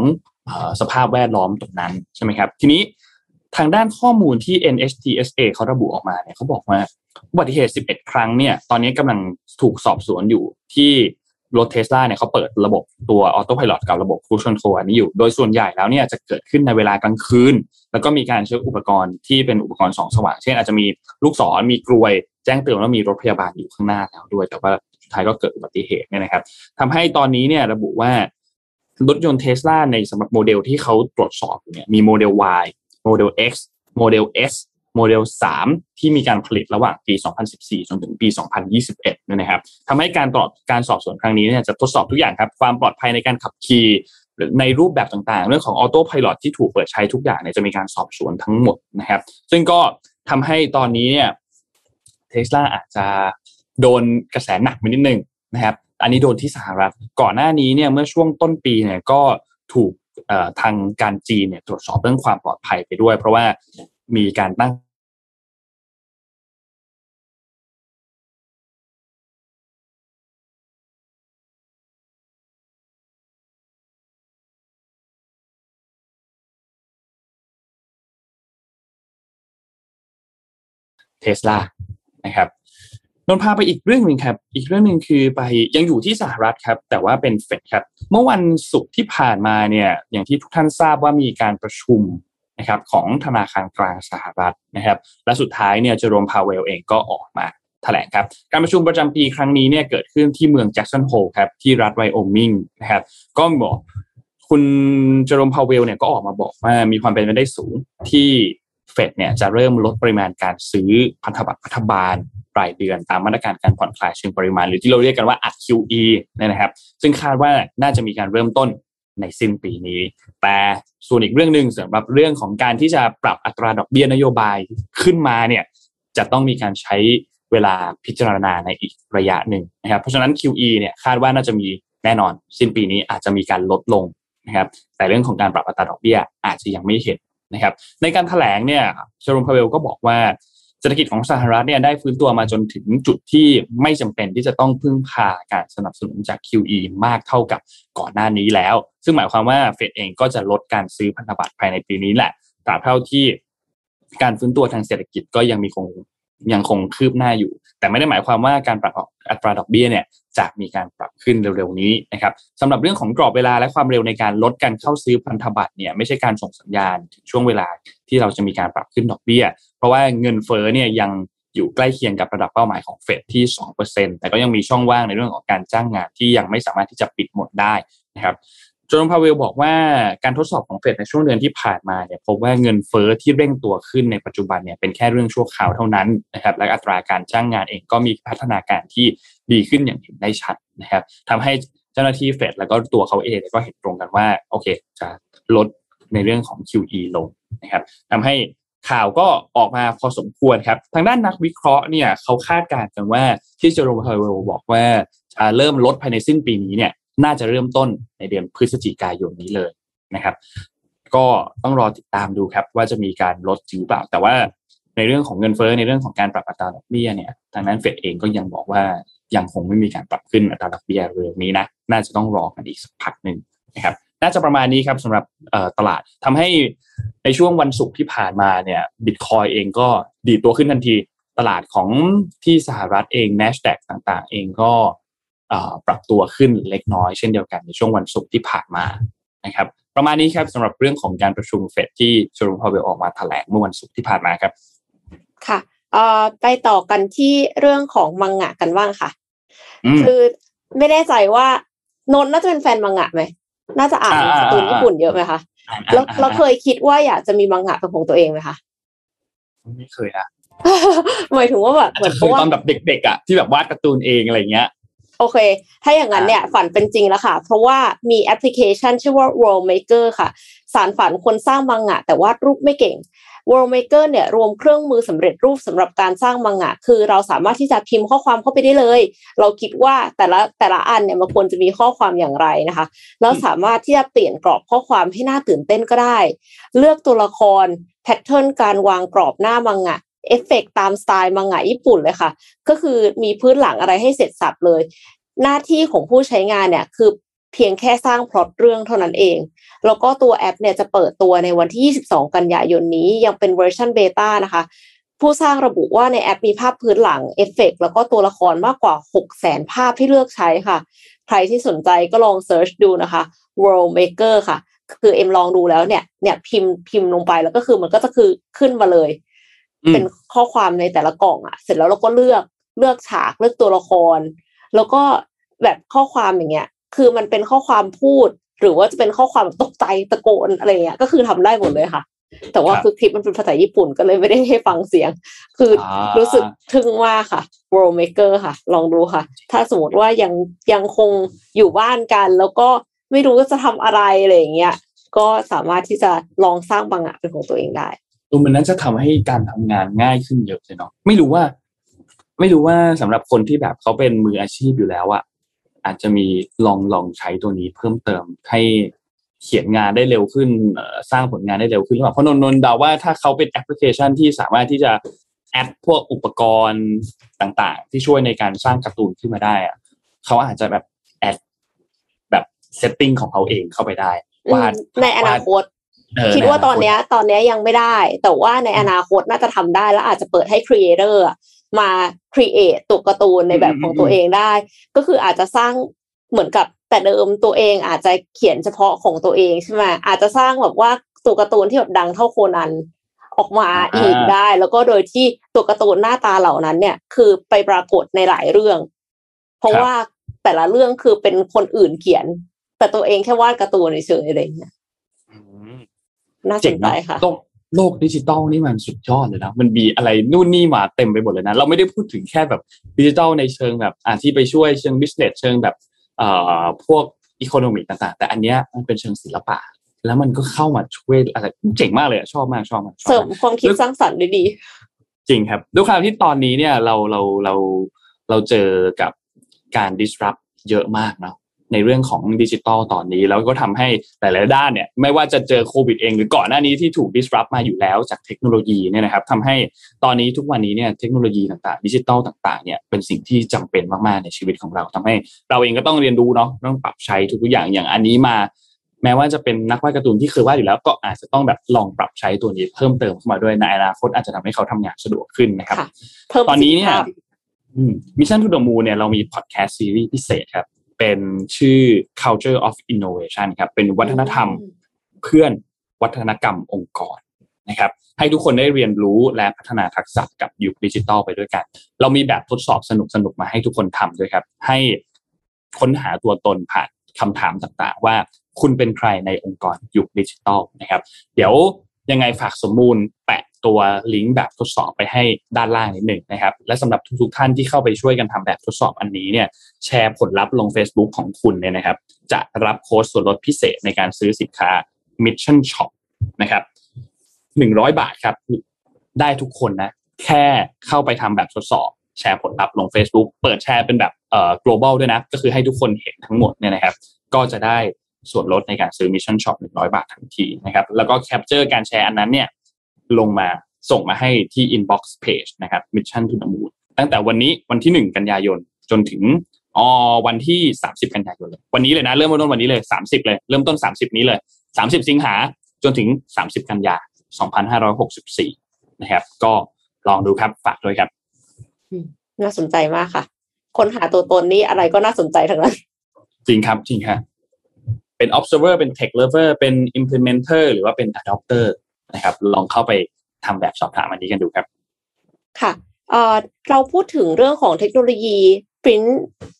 สภาพแวดล้อมตรงนั้นใช่ไหมครับ ทีนี้ ทางด้านข้อมูลที่ NHTSA เขาระบุออกมาเนี่ยเขาบอกว่าอุบัติเหตุ 11 ครั้งเนี่ยตอนนี้กำลังถูกสอบสวนอยู่ที่รถเทสลาเนี่ยเขาเปิดระบบตัวออโต้พายロกับระบบคูช c นโ t อันนี้อยู่ โดยส่วนใหญ่แล้วเนี่ยจะเกิดขึ้นในเวลากลางคืน แล้วก็มีการใช้อุปกรณ์ที่เป็นอุปกรณ์ส่องสว่าง เช่นอาจจะมีลูกศรมีกรวยแจ้งเตือนว่ามีรถพยาบาลอยู่ข้างหน้าแล้วด้วย แต่ว่าสุดท้ายก็เกิดอุบัติเหตุเนี่ยนะครับทำให้ตอนนี้เนี่ยระบุว่ารถยนต์เทสลาในสำหรับโมเดลที่เขาตรวจสอบเนี่ยมีโมเดล Y โมเดล X โมเดล S โมเดล 3 ที่มีการผลิตระหว่างปี 2014 จนถึงปี 2021 นะครับทำให้การตรวจการสอบสวนครั้งนี้เนี่ยจะทดสอบทุกอย่างครับ ความปลอดภัยในการขับขี่ในรูปแบบต่างๆ เรื่องของ Autopilot ที่ถูกเปิดใช้ทุกอย่างเนี่ยจะมีการสอบสวนทั้งหมดนะครับ ซึ่งก็ทำให้ตอนนี้เนี่ยเทสลาอาจจะโดนกระแสหนักไปนิดนึงนะครับ อันนี้โดนที่สหรัฐ ก่อนหน้านี้เนี่ยเมื่อช่วงต้นปีเนี่ยก็ถูก ทางการจีนเนี่ยตรวจสอบเรื่องความปลอดภัยไปด้วย เพราะว่ามีการตั้งเทสลานะครับ นนพาไปอีกเรื่องหนึ่งครับ อีกเรื่องหนึ่งคือไปยังอยู่ที่สหรัฐครับ แต่ว่าเป็นเฟดครับ เมื่อวันศุกร์ที่ผ่านมาเนี่ย อย่างที่ทุกท่านทราบว่ามีการประชุมนะครับของธนาคารกลางสหรัฐนะครับ และสุดท้ายเนี่ยเจอโรมพาวเวลเองก็ออกมาแถลงครับ การประชุมประจำปีครั้งนี้เนี่ยเกิดขึ้นที่เมืองแจ็กสันโฮลครับที่รัฐไวโอมิงนะครับ ก็บอกคุณเจอโรมพาวเวลเนี่ยก็ออกมาบอกว่ามีความเป็นไปได้สูงที่ เฟดเนี่ยจะเริ่มลดปริมาณการซื้อพันธบัตรรัฐบาลรายเดือนตามมาตรการการผ่อนคลายเชิงปริมาณ หรือที่เราเรียกกันว่าอัด QE นะครับ ซึ่งคาดว่าน่าจะมีการเริ่มต้นในสิ้นปีนี้ แต่ส่วนอีกเรื่องหนึ่งสำหรับเรื่องของการที่จะปรับอัตราดอกเบี้ยนโยบายขึ้นมาเนี่ยจะต้องมีการใช้เวลาพิจารณาในอีกระยะหนึ่งนะครับ เพราะฉะนั้น QE เนี่ยคาดว่าน่าจะมีแน่นอน สิ้นปีนี้อาจจะมีการลดลงนะครับ แต่เรื่องของการปรับอัตราดอกเบี้ยอาจจะยังไม่เห็น นะครับในการถแถลงเนี่ยชโรมพาเวลก็บอกว่าเศรษฐกิจของสหรัฐเนี่ยได้ฟื้นตัวมาจนถึงจุดที่ไม่จำเป็นที่จะต้องพึ่งพาการสนับสนุนจาก QE มากเท่ากับก่อนหน้านี้แล้ว ซึ่งหมายความว่าเฟดเองก็จะลดการซื้อพันธบัตรภายในปีนี้แหละตราบเท่าที่การฟื้นตัวทางเศรษฐกิจก็ยังมีคงยังคงคืบหน้าอยู่ แต่ไม่ได้หมายความว่าการปรับอัตราดอกเบี้ยเนี่ย จะมีการปรับขึ้นเร็วๆนี้นะครับสำหรับเรื่องของกรอบเวลาและความเร็วในการลดการเข้าซื้อพันธบัตรเนี่ยไม่ใช่การส่งสัญญาณถึงช่วงเวลาที่เราจะมีการปรับขึ้นดอกเบี้ย เพราะว่าเงินเฟ้อเนี่ยยังอยู่ใกล้เคียงกับระดับเป้าหมายของเฟดที่ 2%แต่ก็ยังมีช่องว่างในเรื่องของการจ้างงานที่ยังไม่สามารถที่จะปิดหมดได้นะครับ จนพาเวลบอกว่าการทดสอบของเฟดในช่วงเดือนที่ผ่านมาเนี่ยพบว่าเงินเฟอ้อที่เร่งตัวขึ้นในปัจจุบันเนี่ยเป็นแค่เรื่องชั่วคราวเท่านั้นนะครับและอัตราการจ้างงานเองก็มีพัฒนาการที่ดีขึ้นอย่างเห็นได้ชัดนะครับทำให้เจ้าหน้าที่เฟดแล้วก็ตัวเขาเองก็เห็นตรงกันว่าโอเคจะลดในเรื่องของ QE ลงนะครับทำให้ข่าวก็ออกมาพอสมควรครับ ทางด้านนักวิเคราะห์เนี่ยเขาคาดการณ์กันว่าที่เจอร์โรมพาเวลบอกว่าจะเริ่มลดภายในสิ้นปีนี้เนี่ย น่าจะเริ่มต้นในเดือนพฤศจิกายนนี้เลยนะครับ ก็ต้องรอติดตามดูครับว่าจะมีการลดจริงเปล่า แต่ว่าในเรื่องของเงินเฟ้อในเรื่องของการปรับอัตราดอกเบี้ยเนี่ยทางนั้นเฟดเองก็ยังบอกว่ายังคงไม่มีการปรับขึ้นอัตราดอกเบี้ยเรื่องนี้นะน่าจะต้องรอกันอีกสักพักหนึ่งนะครับน่าจะประมาณนี้ครับสำหรับตลาดทำให้ในช่วงวันศุกร์ที่ผ่านมาเนี่ยบิตคอยเองก็ดีตัวขึ้นทันที ตลาดของที่สหรัฐเอง NASDAQ ต่างๆ เองก็ ปรับตัวขึ้นเล็กน้อยเช่นเดียวกันในช่วงวันศุกร์ที่ผ่านมานะครับประมาณนี้ครับสำหรับเรื่องของการประชุมเฟดที่ชโรมพาวเวลออกมาแถลงเมื่อวันศุกร์ที่ผ่านมาครับ ค่ะไปต่อกันที่เรื่องของมังงะกันบ้างค่ะ คือไม่แน่ใจว่านนน่าจะเป็นแฟนมังงะไหมน่าจะอ่านการ์ตูนญี่ปุ่นเยอะไหมคะแล้วเราเคยคิดว่าอยากจะมีมังงะเป็นของตัวเองไหมคะไม่เคยนะหมายถึงว่าแบบเหมือนตอนแบบเด็กๆอะที่แบบวาดการ์ตูนเองอะไรเงี้ย โอเค ถ้าอย่างนั้นเนี่ยฝันเป็นจริงแล้วค่ะ เพราะว่ามีแอปพลิเคชันชื่อว่า World Maker ค่ะ สานฝันคนสร้างมังงะ แต่วาดรูปไม่เก่ง World Maker เนี่ยรวมเครื่องมือสำเร็จรูปสำหรับการสร้างมังงะ คือเราสามารถที่จะพิมพ์ข้อความเข้าไปได้เลย เราคิดว่าแต่ละแต่ละอันเนี่ยมันควรจะมีข้อความอย่างไรนะคะ แล้วสามารถที่จะเปลี่ยนกรอบข้อความให้น่าตื่นเต้นก็ได้ เลือกตัวละคร pattern การวางกรอบหน้ามังงะ เอฟเฟกตามสไตล์มังงะญี่ปุ่นเลยค่ะ ก็คือมีพื้นหลังอะไรให้เสร็จสรรพเลย หน้าที่ของผู้ใช้งานเนี่ยคือเพียงแค่สร้างพล็อตเรื่องเท่านั้นเอง แล้วก็ตัวแอปเนี่ยจะเปิดตัวในวันที่ 22 กันยายนนี้ยังเป็นเวอร์ชัน beta นะคะ ผู้สร้างระบุว่าในแอปมีภาพพื้นหลังเอฟเฟกแล้วก็ตัวละครมากกว่า 6 0แสนภาพที่เลือกใช้ค่ะ ใครที่สนใจก็ลอง search ดูนะคะ World Maker ค่ะ คือเอ็มลองดูแล้วเนี่ยเนี่ยพิมพ์พิมพ์ลงไปแล้วก็คือมันก็จะคือขึ้นมาเลย เป็นข้อความในแต่ละกล่องอะเสร็จแล้วเราก็เลือกเลือกฉากเลือกตัวละคร แล้วก็แบบข้อความอย่างเงี้ย คือมันเป็นข้อความพูด หรือว่าจะเป็นข้อความตกใจตะโกนอะไรเงี้ยก็คือทำได้หมดเลยค่ะ แต่ว่าคือคลิปมันเป็นภาษาญี่ปุ่นก็เลยไม่ได้ให้ฟังเสียง คือรู้สึกทึ่งมากค่ะ World Maker ค่ะ ลองดูค่ะ ถ้าสมมติว่ายังยังคงอยู่บ้านกัน แล้วก็ไม่รู้จะทำอะไรอะไรอย่างเงี้ยก็สามารถที่จะลองสร้างบางอย่างเป็นของตัวเองได้ ดูมันนั้นจะทำให้การทำงานง่ายขึ้นเยอะเลยเนาะไม่รู้ว่า ไม่รู้ว่าสำหรับคนที่แบบเขาเป็นมืออาชีพอยู่แล้วอะอาจจะมีลองลองใช้ตัวนี้เพิ่มเติมให้เขียนงานได้เร็วขึ้นสร้างผลงานได้เร็วขึ้นหรือเปล่าเพราะนนนนเดาว่าถ้าเขาเป็นแอปพลิเคชันที่สามารถที่จะแอดพวกอุปกรณ์ต่างๆ ที่ช่วยในการสร้างการ์ตูนขึ้นมาได้อะเขาอาจจะแบบ add แบบ setting ของเขาเองเข้าไปได้ว่าในอนาคต คิดว่าตอนเนี้ย ตอนเนี้ยยังไม่ได้ แต่ว่าในอนาคตน่าจะทำได้แล้วอาจจะเปิดให้ creator มา create ตัวการ์ตูนในแบบของตัวเองได้ ก็คืออาจจะสร้างเหมือนกับแต่เดิมตัวเองอาจจะเขียนเฉพาะของตัวเองใช่ไหมอาจจะสร้างแบบว่าตัวการ์ตูนที่แบบดังเท่าโคนันออกมาอีกได้ แล้วก็โดยที่ตัวการ์ตูนหน้าตาเหล่านั้น เนี่ย คือไปปรากฏในหลายเรื่อง เพราะว่าแต่ละเรื่องคือเป็นคนอื่นเขียน แต่ตัวเองแค่วาดการ์ตูนเฉยๆอะไรอย่างเงี้ย น่าสนใจค่ะโลกดิจิตอลนี่มันสุดยอดเลยนะมันมีอะไรนู่นนี่มาเต็มไปหมดเลยนะเราไม่ได้พูดถึงแค่แบบดิจิตอลในเชิงแบบอ่าที่ไปช่วยเชิง business เชิงแบบเอ่อพวก economic ต่างๆ แต่อันเนี้ยมันเป็นเชิงศิลปะ แล้วมันก็เข้ามาช่วยอะไรเจ๋งมากเลยชอบมากชอบมากเสริมความคิดสร้างสรรค์ได้ดีจริงครับด้วยความที่ตอนนี้เนี่ยเราเราเราเราเจอกับการ disrupt เยอะมากเนาะ ในเรื่องของดิจิตอลตอนนี้ แล้วก็ทำให้หลาย ๆ ด้านเนี่ยไม่ว่าจะเจอโควิดเองหรือก่อนหน้านี้ที่ถูก disrupt มาอยู่แล้วจากเทคโนโลยีเนี่ยนะครับทำให้ตอนนี้ทุกวันนี้เนี่ยเทคโนโลยีต่าง ๆ ดิจิตอลต่าง ๆ เนี่ยเป็นสิ่งที่จำเป็นมาก ๆ ในชีวิตของเราทำให้เราเองก็ต้องเรียนรู้เนาะต้องปรับใช้ทุก ๆ อย่างอย่างอันนี้มาแม้ว่าจะเป็นนักวาดการ์ตูนที่เคยวาดอยู่แล้ว ก็อาจจะต้องแบบลองปรับใช้ตัวนี้เพิ่มเติมเข้ามาด้วยในอนาคตอาจจะทำให้เขาทำงานสะดวกขึ้นนะครับ ตอนนี้เนี่ย Mission To The Moon เนี่ยเรามีพอดแคสต์ซีรีส์พิเศษครับ เป็นชื่อ culture of innovation ครับ เป็นวัฒนธรรมเพื่อนวัตกรรมองค์กรนะครับ ให้ทุกคนได้เรียนรู้และพัฒนาทักษะกับยุคดิจิทัลไปด้วยกัน เรามีแบบทดสอบสนุกๆมาให้ทุกคนทำด้วยครับ ให้ค้นหาตัวตนผ่านคำถามต่างๆ ว่าคุณเป็นใครในองค์กรยุคดิจิทัลนะครับ เดี๋ยวยังไงฝากสมมูลแปะ ตัวลิงก์แบบทดสอบไปให้ด้านล่างนิดหนึ่งนะครับ และสำหรับทุกๆท่านที่เข้าไปช่วยกันทำแบบทดสอบอันนี้เนี่ยแชร์ผลลัพธ์ลง Facebook ของคุณเนี่ยนะครับ จะรับโค้ดส่วนลดพิเศษในการซื้อสินค้า Mission Shop นะครับหนึ่งร้อยบาทครับ ได้ทุกคนนะ แค่เข้าไปทำแบบทดสอบ แชร์ผลลัพธ์ลง Facebook เปิดแชร์เป็นแบบเอ่อ global ด้วยนะ ก็คือให้ทุกคนเห็นทั้งหมดเนี่ยนะครับ ก็จะได้ส่วนลดในการซื้อ Mission Shop 100 บาททันทีนะครับ แล้วก็ capture การแชร์อันนั้นเนี่ย ลงมาส่งมาให้ที่ inbox page นะครับ Mission to the Moon ตั้งแต่วันนี้วันที่ 1 กันยายนจนถึงอ๋อวันที่ 30 กันยายนเลยวันนี้เลยนะ เริ่มต้นวันนี้เลย 30 เลยเริ่มต้น 30 นี้เลย 30 สิงหาจนถึง 30 กันยา 2564 นะครับ ก็ลองดูครับฝากด้วยครับ น่าสนใจมากค่ะ คนหาตัวตนนี่อะไรก็น่าสนใจทั้งนั้น จริงครับ จริงครับเป็น observer เป็น tech lover เป็น implementer หรือว่าเป็น adopter นะครับ ลองเข้าไปทำแบบสอบถามอันนี้กันดูครับ ค่ะเอ่อเราพูดถึงเรื่องของเทคโนโลยีปริ้น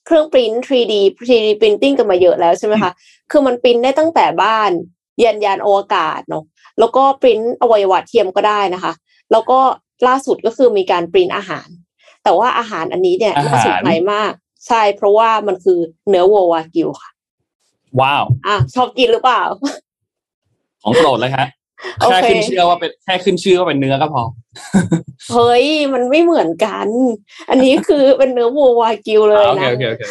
เครื่องปริ้น 3D 3D printing กันมาเยอะแล้วใช่ไหมคะ คือมันปริ้นได้ตั้งแต่บ้านยันยานอวกาศเนาะแล้วก็ปริ้นอวัยวะเทียมก็ได้นะคะ แล้วก็ล่าสุดก็คือมีการปริ้นอาหาร แต่ว่าอาหารอันนี้เนี่ยอาหารน่าสนใจมาก ใช่เพราะว่ามันคือเนื้อวัววากิวค่ะ ว้าว อะชอบกินหรือเปล่า ของโปรดเลยครับโอเค แค่ขึ้นชื่อว่าเป็นแค่ขึ้นชื่อว่าเป็นเนื้อก็พอ เฮ้ย มันไม่เหมือนกัน อันนี้คือเป็นเนื้อวัววากิวเลยโอเคนะโอเคโอเค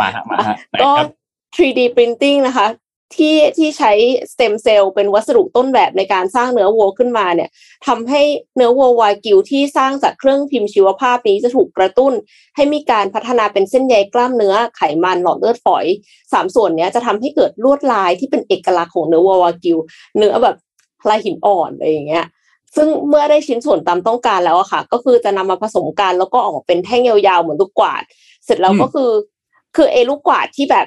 มาฮะมาฮะไหนก็ครับ 3D printing นะคะ ที่ที่ใช้สเต็มเซลล์เป็นวัสดุต้นแบบในการสร้างเนื้อวัวขึ้นมาเนี่ยทำให้เนื้อวัววากิวที่สร้างจากเครื่องพิมพ์ชีวภาพนี้จะถูกกระตุ้น ให้มีการพัฒนาเป็นเส้นใยกล้ามเนื้อไขมันหลอดเลือดฝอยสามส่วนเนี้ยจะทำให้เกิดลวดลายที่เป็นเอกลักษณ์ของเนื้อวัววากิว เนื้อแบบ ลายหินอ่อนอะไรอย่างเงี้ย ซึ่งเมื่อได้ชิ้นส่วนตามต้องการแล้วอะค่ะ ก็คือจะนำมาผสมกันแล้วก็ออกมาเป็นแท่งยาวๆเหมือนลูกกวาด เสร็จแล้วก็คือ คือเอลูกกวาดที่แบบ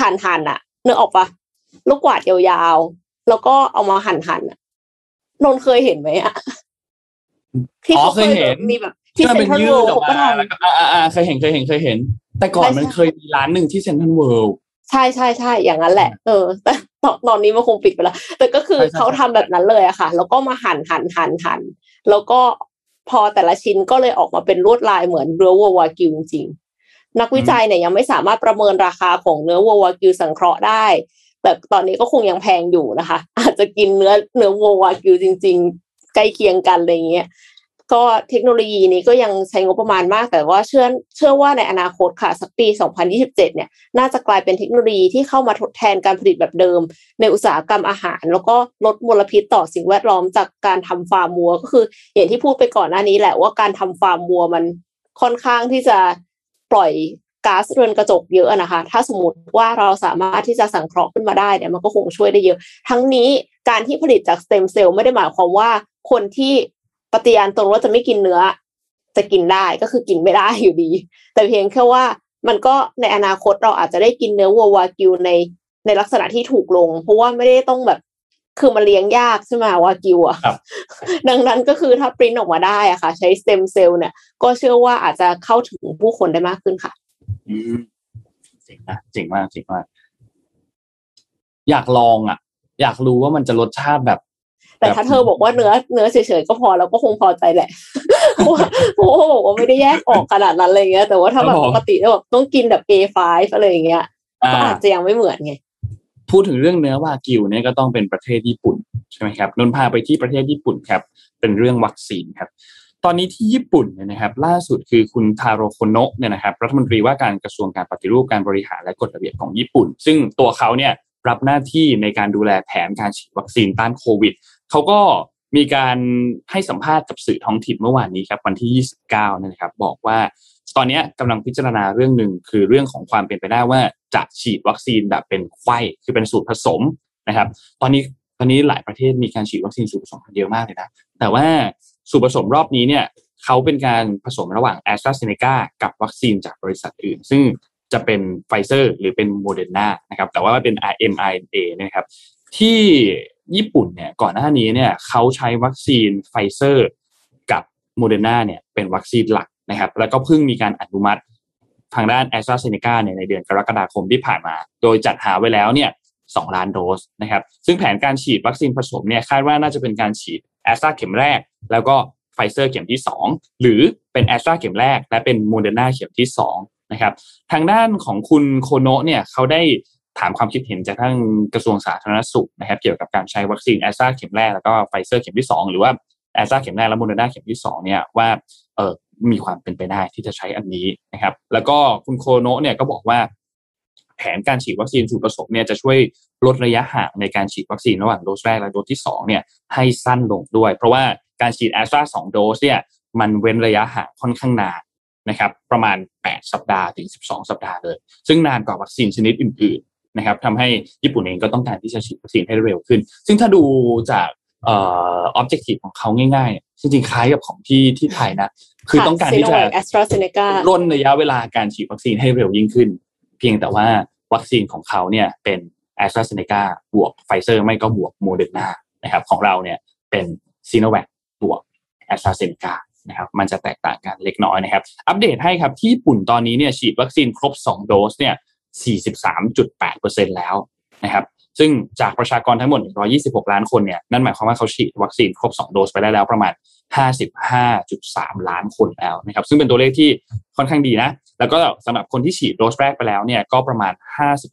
หั่นหั่นๆอะเนื้อออกปะลูกกวาดยาวๆแล้วก็เอามาหั่นหั่นๆอะนนท์เคยเห็นไหมอะที่อ๋อเขาเคยเห็นมีแบบที่ที่มันเซ็เป็นนทรัลยืเวิดลด์ออกเขาก็มาทำแล้วก็อ่าอ่าอ่าเคยเห็นเคยเห็นเคยเห็น แต่ก่อนใช่มันใช่เคยมีร้านหนึ่งที่เซ็นทรัลเวิลด์ใช่ใช่ใช่อย่างนั้นแหละ เออ แต่ ตอนตอนนี้มันคงปิดไปแล้วแต่ก็คือใช่ใช่เขาทำแบบนั้นเลยอะค่ะ แล้วก็มาหั่นหั่นหั่นหั่นแล้วก็พอแต่ละชิ้นก็เลยออกมาเป็นลวดลายเหมือนเนื้อวัววากิวจริงๆนักวิจัยเนี่ยยังไม่สามารถประเมินราคาของเนื้อวัววากิวสังเคราะห์ได้ แต่ตอนนี้ก็คงยังแพงอยู่นะคะ อาจจะกินเนื้อเนื้อวัววากิวจริง ๆ ใกล้เคียงกันอะไรอย่างเงี้ย ก็เทคโนโลยีนี้ก็ยังใช้งบประมาณมาก แต่ว่าเชื่อเชื่อว่าในอนาคตค่ะ สักปี 2027 เนี่ยน่าจะกลายเป็นเทคโนโลยีที่เข้ามาทดแทนการผลิตแบบเดิม ในอุตสาหกรรมอาหาร แล้วก็ลดมลพิษต่อสิ่งแวดล้อมจากการทำฟาร์มวัว ก็คือ อย่างที่พูดไปก่อนหน้านี้แหละว่าการทำฟาร์มวัวมันค่อนข้างที่จะปล่อยก๊าซเรือนกระจกเยอะนะคะ ถ้าสมมติว่าเราสามารถที่จะสังเคราะห์ขึ้นมาได้เนี่ยมันก็คงช่วยได้เยอะ ทั้งนี้การที่ผลิตจากสเต็มเซลล์ไม่ได้หมายความว่าคนที่ ฏิญาณตนว่าจะไม่กินเนื้อ จะกินได้ก็คือกินไม่ได้อยู่ดี แต่เพียงแค่ว่ามันก็ในอนาคตเราอาจจะได้กินเนื้อวัววากิวในในลักษณะที่ถูกลง เพราะว่าไม่ได้ต้องแบบคือมันเลี้ยงยากใช่ไหมวากิวอะครับดังนั้นก็คือถ้าปริ้นออกมาได้อะค่ะ ใช้สเต็มเซลล์เนี่ย ก็เชื่อว่าอาจจะเข้าถึงผู้คนได้มากขึ้นค่ะ อืมเจ๋งนะเจ๋งมากเจ๋งมาก อยากลองอะอยากรู้ว่ามันจะรสชาติแบบ แต่ถ้าเธอบอกว่าเนื้อเนื้อเฉยๆก็พอแล้วก็คงพอใจแหละเพราะว่าเพราะว่าบอกว่าไม่ได้แยกออกขนาดนั้นอะไรเงี้ย แต่ว่าถ้าแบบปกติแล้วแบบต้องกินแบบ A5 อะไรอย่างเงี้ยอ่าก็อาจจะยังไม่เหมือนไงพูดถึงเรื่องเนื้อวากิวเนี่ยก็ต้องเป็นประเทศญี่ปุ่นใช่ไหมครับนนท์พาไปที่ประเทศญี่ปุ่นครับ เป็นเรื่องวัคซีนครับ ตอนนี้ที่ญี่ปุ่นเนี่ยนะครับ ล่าสุดคือคุณทาโรโคโนะเนี่ยนะครับรัฐมนตรีว่าการกระทรวงการปฏิรูปการบริหารและกฎระเบียบของญี่ปุ่น ซึ่งตัวเขาเนี่ยรับหน้าที่ในการดูแลแผนการฉีดวัคซีนต้านโควิด เขาก็มีการให้สัมภาษณ์กับสื่อท้องถิ่นเมื่อวานนี้ครับวันที่ 29นะครับบอกว่าตอนนี้กำลังพิจารณาเรื่องหนึ่งคือเรื่องของความเป็นไปได้ว่าจะฉีดวัคซีนแบบเป็นไขว้คือเป็นสูตรผสมนะครับ ตอนนี้ตอนนี้หลายประเทศมีการฉีดวัคซีนสูตรผสมกันเยอะมากเลยนะแต่ว่าสูตรผสมรอบนี้เนี่ยเขาเป็นการผสมระหว่างแอสตราเซเนกากับวัคซีนจากบริษัทอื่น ซึ่งจะเป็นไฟเซอร์หรือเป็นโมเดอร์นานะครับแต่ว่าเป็น R mRNA นะครับที่ ญี่ปุ่นเนี่ยก่อนหน้านี้เนี่ยเขาใช้วัคซีนไฟเซอร์กับโมเดอร์นาเนี่ยเป็นวัคซีนหลักนะครับ แล้วก็เพิ่งมีการอนุมัติทางด้านแอสตราเซเนกาเนี่ยในเดือนกรกฎาคมที่ผ่านมา โดยจัดหาไว้แล้วเนี่ยสล้านโดสนะครับ ซึ่งแผนการฉีดวัคซีนผสมเนี่ยคาดว่าน่าจะเป็นการฉีดแอสตราเข็มแรก แล้วก็ไฟเซอร์เข็มที่ 2 หรือเป็นแอสตราเข็มแรก และเป็นโมเดอร์นาเข็มที่2นะครับทางด้านของคุณโคโนะเนี่ยเขาได้ ถามความคิดเห็นจากทางกระทรวงสาธารณสุขนะครับ เกี่ยวกับการใช้วัคซีนแอสตราเข็มแรกแล้วก็ไฟเซอร์เข็มที่ 2 หรือว่าแอสตราเข็มแรกและโมเดอร์นาเข็มที่2เนี่ยว่าเออมีความเป็นไปได้ที่จะใช้อันนี้นะครับ แล้วก็คุณโคโนะเนี่ยก็บอกว่า แผนการฉีดวัคซีนสูตรผสมเนี่ยจะช่วยลดระยะห่างในการฉีดวัคซีนระหว่างโดสแรกและโดสที่2เนี่ยให้สั้นลงด้วย เพราะว่าการฉีดแอสตราสองโดสเนี่ยมันเว้นระยะห่างค่อนข้างนานนะครับประมาณ 8 สัปดาห์ถึง 12 สัปดาห์เลย ซึ่งนานกว่าวัคซีนชนิดอื่น นะครับทำให้ญี่ปุ่นเองก็ต้องการที่จะฉีดวัคซีนให้เร็วขึ้น ซึ่งถ้าดูจากเอ่อ objective ของเขาง่ายๆ จริงๆ คล้ายกับของที่ที่ไทยนะ คือต้องการที่จะแอสตราเซเนการ่นระยะเวลาการฉีดวัคซีนให้เร็วยิ่งขึ้น เพียงแต่ว่าวัคซีนของเขาเนี่ยเป็นแอสตราเซเนกาบวกไฟเซอร์ไม่ก็บวกโมเดอร์นานะครับของเราเนี่ยเป็นซีโนแวคบวกแอสตราเซเนกานะครับมันจะแตกต่างกันเล็กน้อยนะครับ อัปเดตให้ครับที่ญี่ปุ่นตอนนี้เนี่ยฉีดวัคซีนครบ 2 โดสเนี่ย 43.8%แล้วนะครับซึ่งจากประชากรทั้งหมด 126 ล้านคนเนี่ยนั่นหมายความว่าเขาฉีดวัคซีนครบ 2 โดสไปได้แล้วประมาณ 55.3 ล้านคนแล้วนะครับซึ่งเป็นตัวเลขที่ค่อนข้างดีนะ แล้วก็สำหรับคนที่ฉีดโดสแรกไปแล้วเนี่ยก็ประมาณ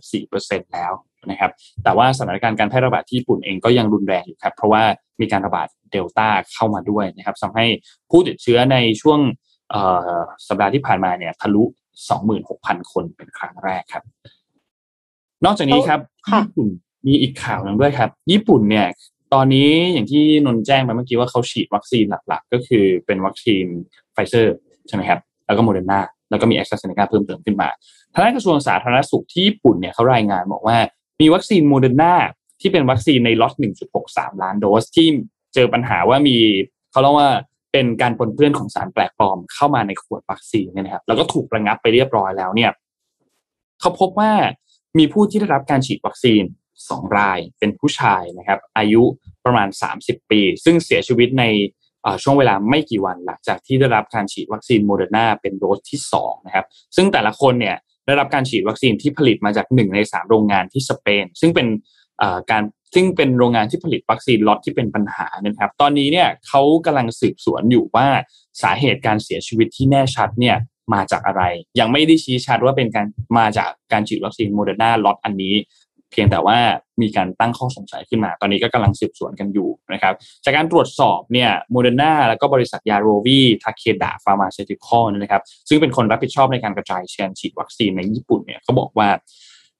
54%แล้วนะครับแต่ว่าสถานการณ์การแพร่ระบาดที่ญี่ปุ่นเองก็ยังรุนแรงอยู่ครับเพราะว่ามีการระบาดเดลต้าเข้ามาด้วยนะครับทำให้ผู้ติดเชื้อในช่วงสัปดาห์ที่ผ่านมาเนี่ยทะลุ 26,000 คนเป็นครั้งแรกครับ นอกจากนี้ครับญี่ปุ่นมีอีกข่าวหนึ่งด้วยครับ ญี่ปุ่นเนี่ย ตอนนี้อย่างที่นนแจ้งไปเมื่อกี้ว่าเขาฉีดวัคซีนหลักๆ ก็คือเป็นวัคซีนไฟเซอร์ใช่ไหมครับ แล้วก็โมเดอร์นาแล้วก็มีแอสตราเซเนกาเพิ่มเติมขึ้นมาทางด้านกระทรวงสาธารณสุขที่ญี่ปุ่นเนี่ยเขารายงานบอกว่ามีวัคซีนโมเดอร์นาที่เป็นวัคซีนในล็อต1.63 ล้านโดสที่เจอปัญหาว่ามีเขาเรียกว่า เป็นการปนเปื้อนของสารแปลกปลอมเข้ามาในขวดวัคซีนเนี่ยนะครับแล้วก็ถูกระงับไปเรียบร้อยแล้วเนี่ยเขาพบว่ามีผู้ที่ได้รับการฉีดวัคซีนสองรายเป็นผู้ชายนะครับ อายุประมาณ 30 ปี ซึ่งเสียชีวิตในช่วงเวลาไม่กี่วันหลังจากที่ได้รับการฉีดวัคซีนโมเดอร์นาเป็นโดสที่2นะครับซึ่งแต่ละคนเนี่ยได้รับการฉีดวัคซีนที่ผลิตมาจากหนึ่งในสามโรงงานที่สเปน ซึ่งเป็นการ ซึ่งเป็นโรงงานที่ผลิตวัคซีนล็อตที่เป็นปัญหานะครับ ตอนนี้เนี่ยเขากำลังสืบสวนอยู่ว่าสาเหตุการเสียชีวิตที่แน่ชัดเนี่ยมาจากอะไร ยังไม่ได้ชี้ชัดว่าเป็นการมาจากการฉีดวัคซีนโมเดอร์นาล็อตอันนี้ เพียงแต่ว่ามีการตั้งข้อสงสัยขึ้นมา ตอนนี้ก็กำลังสืบสวนกันอยู่นะครับ จากการตรวจสอบเนี่ยโมเดอร์นาแล้วก็บริษัทยา Rovi Takeda Pharmaceutical นะครับ ซึ่งเป็นคนรับผิดชอบในการกระจายเชื้อฉีดวัคซีนในญี่ปุ่นเนี่ยเขาบอกว่า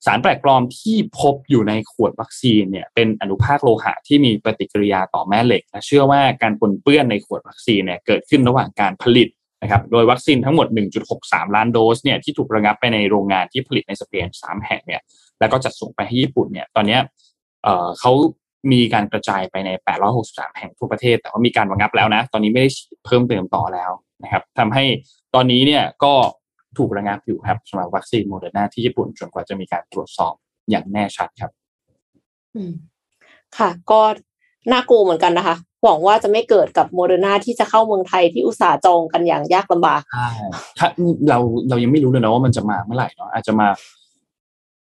สารแปลกปลอมที่พบอยู่ในขวดวัคซีนเนี่ยเป็นอนุภาคโลหะที่มีปฏิกิริยาต่อแม่เหล็กและเชื่อว่าการปนเปื้อนในขวดวัคซีนเนี่ยเกิดขึ้นระหว่างการผลิตนะครับโดยวัคซีนทั้งหมด 1.63 ล้านโดสเนี่ยที่ถูกระงับไปในโรงงานที่ผลิตในสเปน3แห่งเนี่ยแล้วก็จัดส่งไปให้ญี่ปุ่นเนี่ยตอนนี้เอ่อเขามีการกระจายไปใน 863 แห่งทั่วประเทศ แต่ว่ามีการระงับแล้วนะ ตอนนี้ไม่ได้เพิ่มเติมต่อแล้วนะครับทำให้ตอนนี้เนี่ยก็ ถูกระงับอยู่ครับสำหรับวัคซีนโมเดอร์นาที่ญี่ปุ่นจนกว่าจะมีการตรวจสอบอย่างแน่ชัดครับ อืมค่ะ ก็น่ากลัวเหมือนกันนะคะ หวังว่าจะไม่เกิดกับโมเดอร์นาที่จะเข้าเมืองไทยที่อุตสาห์จองกันอย่างยากลำบากใช่ถ้าเราเรายังไม่รู้เลยนะว่ามันจะมาเมื่อไหร่เนาะอาจจะมา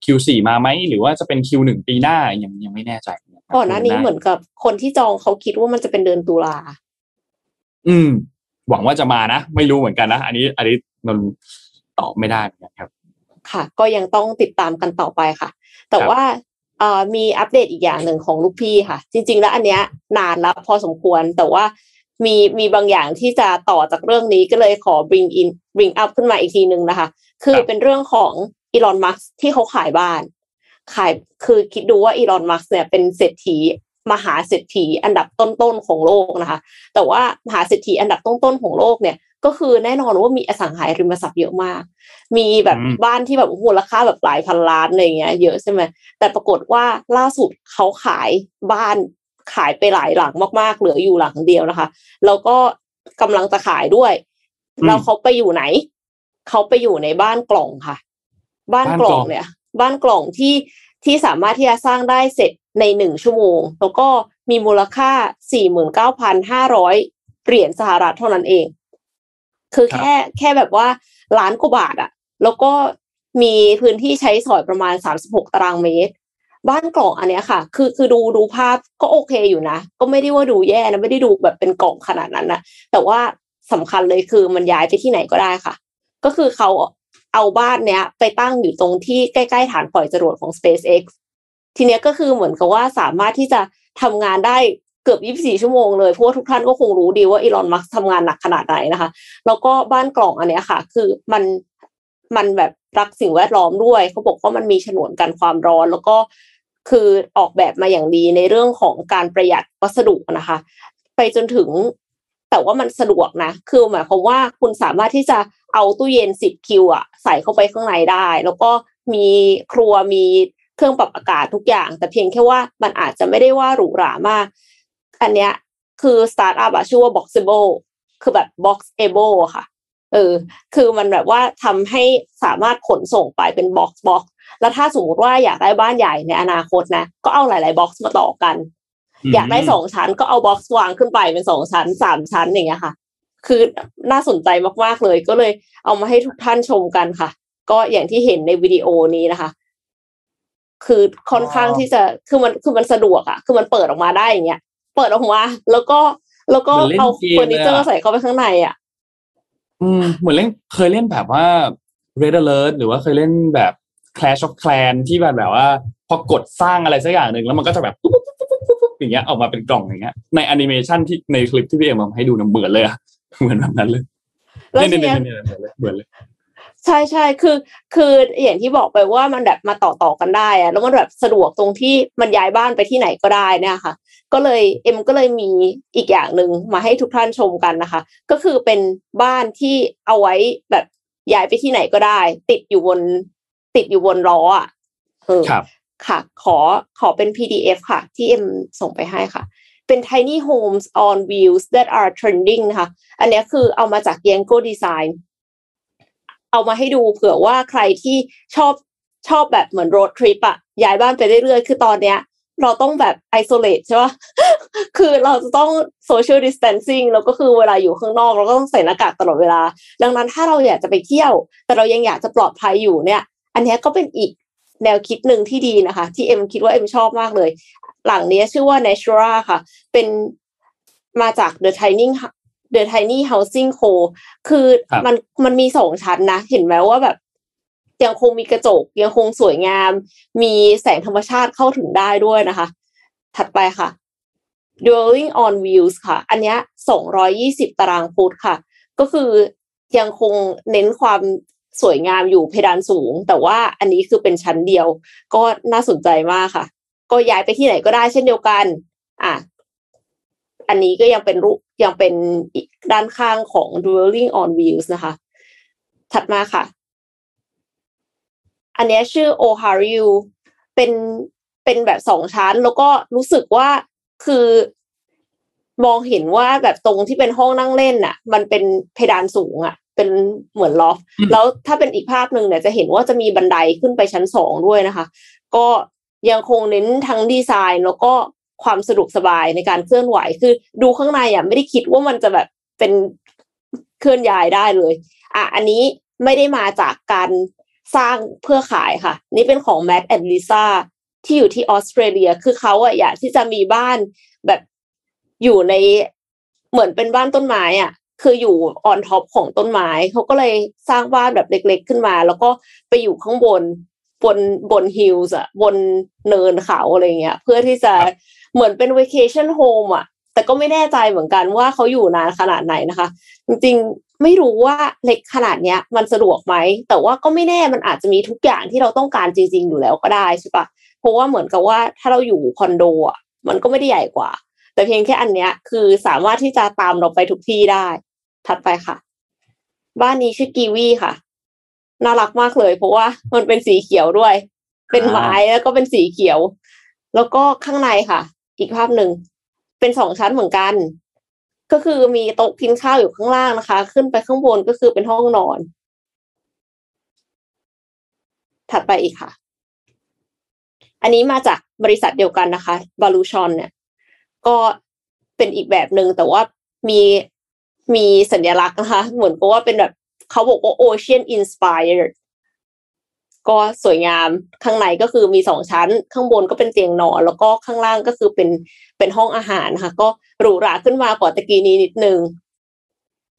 Q4 มาไหมหรือว่าจะเป็น Q1 ปีหน้ายังยังไม่แน่ใจก่อนหน้านี้เหมือนกับคนที่จองเขาคิดว่ามันจะเป็นเดือนตุลาอืม หวังว่าจะมานะ ไม่รู้เหมือนกันนะ อันนี้ อันนี้นน ตอบไม่ได้เหมือนกันครับ ค่ะ ก็ยังต้องติดตามกันต่อไปค่ะ แต่ว่าเอ่อมีอัปเดตอีกอย่างหนึ่งของลูกพี่ค่ะ จริง ๆ แล้วอันเนี้ยนานแล้วพอสมควรแต่ว่ามีมีบางอย่างที่จะต่อจากเรื่องนี้ก็เลยขอ bring in bring up ขึ้นมาอีกทีหนึ่งนะคะ คือเป็นเรื่องของอีลอนมัสที่เขาขายบ้าน ขายคือคิดดูว่าอีลอนมัสเนี่ยเป็นเศรษฐีมหาเศรษฐีอันดับต้นๆของโลกนะคะ แต่ว่ามหาเศรษฐีอันดับต้นๆของโลกเนี่ย ก็คือแน่นอนว่ามีอสังหาริมทรัพย์เยอะมาก มีแบบบ้านที่แบบมูลค่าแบบหลายพันล้านอะไรเงี้ยเยอะใช่ไหมแต่ปรากฏว่าล่าสุดเขาขายบ้านขายไปหลายหลังมากๆ เหลืออยู่หลังเดียวนะคะ แล้วก็กำลังจะขายด้วย แล้วเขาไปอยู่ไหน เขาไปอยู่ในบ้านกล่องค่ะ บ้านกล่องเนี่ย บ้านกล่องที่ที่สามารถที่จะสร้างได้เสร็จในหนึ่งชั่วโมง แล้วก็มีมูลค่าสี่หมื่นเก้าพันห้าร้อยเหรียญสหรัฐเท่านั้นเอง คือแค่แค่แบบว่าล้านกว่าบาทอะแล้วก็มีพื้นที่ใช้สอยประมาณสามสิบหกตารางเมตร บ้านกล่องอันเนี้ยค่ะ คือคือดูดูภาพก็โอเคอยู่นะ ก็ไม่ได้ว่าดูแย่นะไม่ได้ดูแบบเป็นกล่องขนาดนั้นนะแต่ว่าสำคัญเลยคือมันย้ายไปที่ไหนก็ได้ค่ะ ก็คือเขาเอาบ้านเนี้ย ไปตั้งอยู่ตรงที่ใกล้ๆฐานปล่อยจรวดของ SpaceX ทีเนี้ยก็คือเหมือนกับว่าสามารถที่จะทำงานได้เกือบ24 ชั่วโมงเลยเพราะว่าทุกท่านก็คงรู้ดีว่าอีลอนมัสทำงานหนักขนาดไหนนะคะ แล้วก็บ้านกล่องอันเนี้ยค่ะ คือมันมันแบบรักสิ่งแวดล้อมด้วยเขาบอกว่ามันมีฉนวนกันความร้อน แล้วก็คือออกแบบมาอย่างดีในเรื่องของการประหยัดวัสดุนะคะ ไปจนถึงแต่ว่ามันสะดวกนะ คือหมายความว่าคุณสามารถที่จะเอาตู้เย็นสิบคิวอะใส่เข้าไปข้างในได้ แล้วก็มีครัวมีเครื่องปรับอากาศทุกอย่าง แต่เพียงแค่ว่ามันอาจจะไม่ได้ว่าหรูหรามาก อันเนี้ยคือสตาร์ทอัพอะชื่อว่า Boxable คือแบบ Boxabl อะค่ะ เออ คือมันแบบว่าทำให้สามารถขนส่งไปเป็น box box แล้วถ้าสมมติว่าอยากได้บ้านใหญ่ในอนาคตนะ ก็เอาหลาย ๆ box มาต่อกัน อยากได้สองชั้นก็เอา box วางขึ้นไปเป็นสองชั้นสามชั้นอย่างเงี้ยค่ะ คือน่าสนใจมากๆเลย ก็เลยเอามาให้ทุกท่านชมกันค่ะ ก็อย่างที่เห็นในวิดีโอนี้นะคะคือค่อนข้างที่จะคือมันคือมันสะดวกอะคือมันเปิดออกมาได้อย่างเงี้ย เปิดออกมาแล้วก็แล้วก็เอาเฟอร์นิเจอร์ใส่เข้าไปข้างในอะอืมเหมือนเล่นเคยเล่นแบบว่า Red Alert หรือว่าเคยเล่นแบบ Clash of Clan ที่แบบแบบว่า พอกดสร้างอะไรสักอย่างหนึ่งแล้วมันก็จะแบบปุ๊บปุ๊บปุ๊บปุ๊บปุ๊บอย่างเงี้ยออกมาเป็นกล่องอย่างเงี้ย ในแอนิเมชันที่ในคลิปที่พี่เอ็มมาให้ดูนะเหมือนเลยอะเหมือนแบบนั้นเลยแล้วเนี่ยทีเนี่ยเนี้ยเนี่ยเนี่ยเหมือนเลย ใช่ใช่คือ คืออย่างที่บอกไปว่ามันแบบมาต่อต่อกันได้อะแล้วมันแบบสะดวกตรงที่มันย้ายบ้านไปที่ไหนก็ได้เนี่ยค่ะ ก็เลยเอ็มก็เลยมีอีกอย่างหนึ่งมาให้ทุกท่านชมกันนะคะ ก็คือเป็นบ้านที่เอาไว้แบบย้ายไปที่ไหนก็ได้ ติดอยู่บนติดอยู่บนล้ออะเออครับค่ะ ขอขอเป็น PDF ค่ะ ที่เอ็มส่งไปให้ค่ะ เป็น tiny homes on wheels that are trending นะคะ อันเนี้ยคือเอามาจาก Yango Design เอามาให้ดูเผื่อว่าใครที่ชอบชอบแบบเหมือน road trip อะย้ายบ้านไปเรื่อยๆ คือตอนเนี้ย เราต้องแบบ isolate ใช่ปะคือเราจะต้อง social distancing แล้วก็คือเวลาอยู่ข้างนอก เราก็ต้องใส่หน้ากากตลอดเวลา ดังนั้นถ้าเราอยากจะไปเที่ยว แต่เรายังอยากจะปลอดภัยอยู่เนี่ย อันนี้ก็เป็นอีกแนวคิดหนึ่งที่ดีนะคะ ที่เอ็มคิดว่าเอ็มชอบมากเลย หลังนี้ชื่อว่า Natura ค่ะ เป็นมาจาก The Tiny The Tiny Housing Co คือครับมันมันมีสองชั้นนะ เห็นไหมว่าแบบ ยังคงมีกระจก ยังคงสวยงาม มีแสงธรรมชาติเข้าถึงได้ด้วยนะคะ ถัดไปค่ะ Dwelling on Wheels ค่ะ อันเนี้ยสองร้อยี่สิบตารางฟุตค่ะ ก็คือยังคงเน้นความสวยงามอยู่เพดานสูง แต่ว่าอันนี้คือเป็นชั้นเดียว ก็น่าสนใจมากค่ะ ก็ย้ายไปที่ไหนก็ได้เช่นเดียวกัน อะ อันนี้ก็ยังเป็นรูป ยังเป็นด้านข้างของ Dwelling on Wheels นะคะ ถัดมาค่ะ อันนี้ชื่อ Ohariu เป็นเป็นแบบสองชั้น แล้วก็รู้สึกว่าคือมองเห็นว่าแบบตรงที่เป็นห้องนั่งเล่นน่ะ มันเป็นเพดานสูงอะ เป็นเหมือนลอฟแล้วถ้าเป็นอีกภาพหนึ่งเนี่ยจะเห็นว่าจะมีบันไดขึ้นไปชั้นสองด้วยนะคะ ก็ยังคงเน้นทั้งดีไซน์แล้วก็ ความสะดวกสบายในการเคลื่อนไหว คือดูข้างในอะไม่ได้คิดว่ามันจะแบบเป็นเคลื่อนย้ายได้เลย อะอันนี้ไม่ได้มาจากการสร้างเพื่อขายค่ะ นี่เป็นของ Matt and Lisa ที่อยู่ที่ออสเตรเลีย คือเขาอะอยากที่จะมีบ้านแบบอยู่ในเหมือนเป็นบ้านต้นไม้อะคืออยู่ on top ของต้นไม้ เขาก็เลยสร้างบ้านแบบเล็ก ๆ ขึ้นมา แล้วก็ไปอยู่ข้างบน บนบน hills อะบนเนินเขาอะไรเงี้ย เพื่อที่จะเหมือนเป็น vacation home อะแต่ก็ไม่แน่ใจเหมือนกันว่าเขาอยู่นานขนาดไหนนะคะ จริงๆไม่รู้ว่าเล็กขนาดเนี้ย มันสะดวกไหม แต่ว่าก็ไม่แน่มันอาจจะมีทุกอย่างที่เราต้องการจริง ๆ อยู่แล้วก็ได้ใช่ปะเพราะว่าเหมือนกับว่าถ้าเราอยู่คอนโดอะมันก็ไม่ได้ใหญ่กว่า แต่เพียงแค่อันเนี้ย คือสามารถที่จะตามเราไปทุกที่ได้ ถัดไปค่ะ บ้านนี้ชื่อกีวีค่ะ น่ารักมากเลย เพราะว่ามันเป็นสีเขียวด้วย เป็นไม้แล้วก็เป็นสีเขียว แล้วก็ข้างในค่ะ อีกภาพหนึ่งเป็นสองชั้นเหมือนกัน ก็คือมีโต๊ะกินข้าวอยู่ข้างล่างนะคะ ขึ้นไปข้างบนก็คือเป็นห้องนอน ถัดไปอีกค่ะ อันนี้มาจากบริษัทเดียวกันนะคะบาลูชอนเนี่ย ก็เป็นอีกแบบหนึ่งแต่ว่ามีมีสัญลักษณ์นะคะ เหมือนกับว่าเป็นแบบ เขาบอกว่า ocean inspired ก็สวยงามข้างในก็คือมีสองชั้น ข้างบนก็เป็นเตียงนอน แล้วก็ข้างล่างก็คือเป็นเป็นห้องอาหารนะคะก็หรูหราขึ้นมากว่าตะกี้นี้นิดนึง